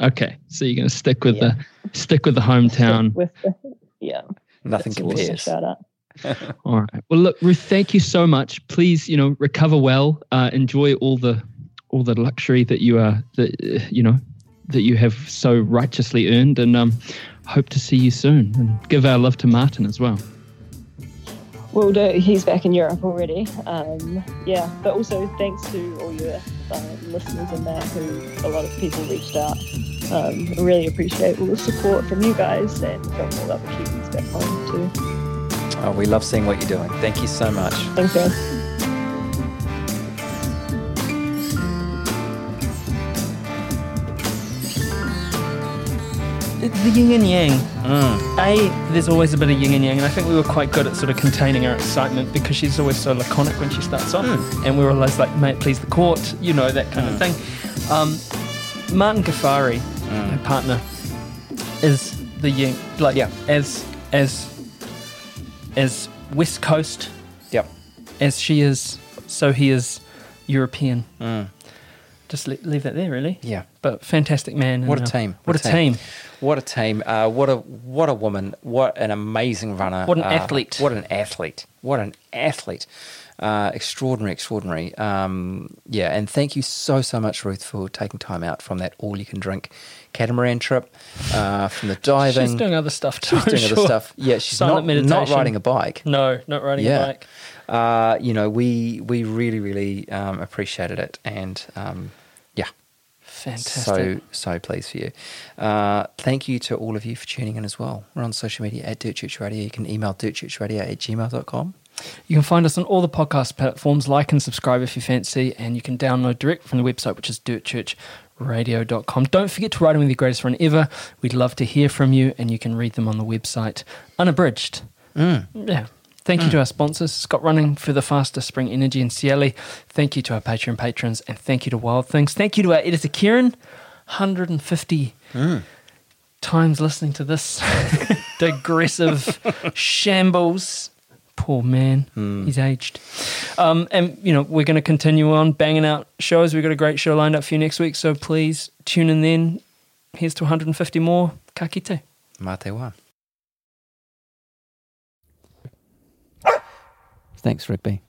Okay, so you're going to stick with Yeah. the stick with the hometown. With the, yeah, Nothing that's awesome. compares. Shout out. [laughs] All right. Well, look, Ruth, thank you so much. Please, you know, recover well. Uh, enjoy all the all the luxury that you are that uh, you know that you have so righteously earned, and um, hope to see you soon. And give our love to Martin as well. Will do. He's back in Europe already. Um, yeah, but also thanks to all your um, listeners and that, who a lot of people reached out. Um, I really appreciate all the support from you guys and from all the other Kiwis back home too. Oh, we love seeing what you're doing. Thank you so much. Thanks, guys. The yin and yang. A, there's always a bit of yin and yang, and I think we were quite good at sort of containing our excitement because she's always so laconic when she starts off, and we were always like, "Mate, please the court," you know that kind of thing. Um, Martin Ghaffari, her partner, is the yin, like Yeah. as as as West Coast Yep. as she is, so he is European. Mm. Just le- leave that there, really. Yeah. But fantastic man. What a and, uh, team. What, a team. What a team. Uh, what a what a woman. What an amazing runner. What an Uh, athlete. What an athlete. What an athlete. Uh, extraordinary, extraordinary. Um, yeah, and thank you so so much, Ruth, for taking time out from that all you can drink catamaran trip, uh, from the [laughs] diving. She's doing other stuff too. She's doing I'm other stuff. Yeah, she's Silent not, not riding a bike. No, not riding yeah. a bike. Uh, you know, we we really really um, appreciated it, and um, Fantastic. so so pleased for you. Uh, thank you to all of you for tuning in as well. We're on social media at Dirt Church Radio. You can email dirtchurchradio at gmail.com. You can find us on all the podcast platforms. Like and subscribe if you fancy, and you can download direct from the website, which is dirtchurchradio.com. Don't forget to write in with your greatest run ever. We'd love to hear from you, and you can read them on the website, unabridged. Yeah. Thank you hmm. to our sponsors, Scott Running for the Faster Spring Energy and Ciele. Thank you to our Patreon patrons, and thank you to Wild Things. Thank you to our editor, Kieran. 150 hmm. times listening to this [laughs] digressive shambles. Poor man, hmm. he's aged. Um, and you know we're going to continue on banging out shows. We've got a great show lined up for you next week, so please tune in. Then here's to 150 more. Ka kite. Mate wa. Thanks, Rigby.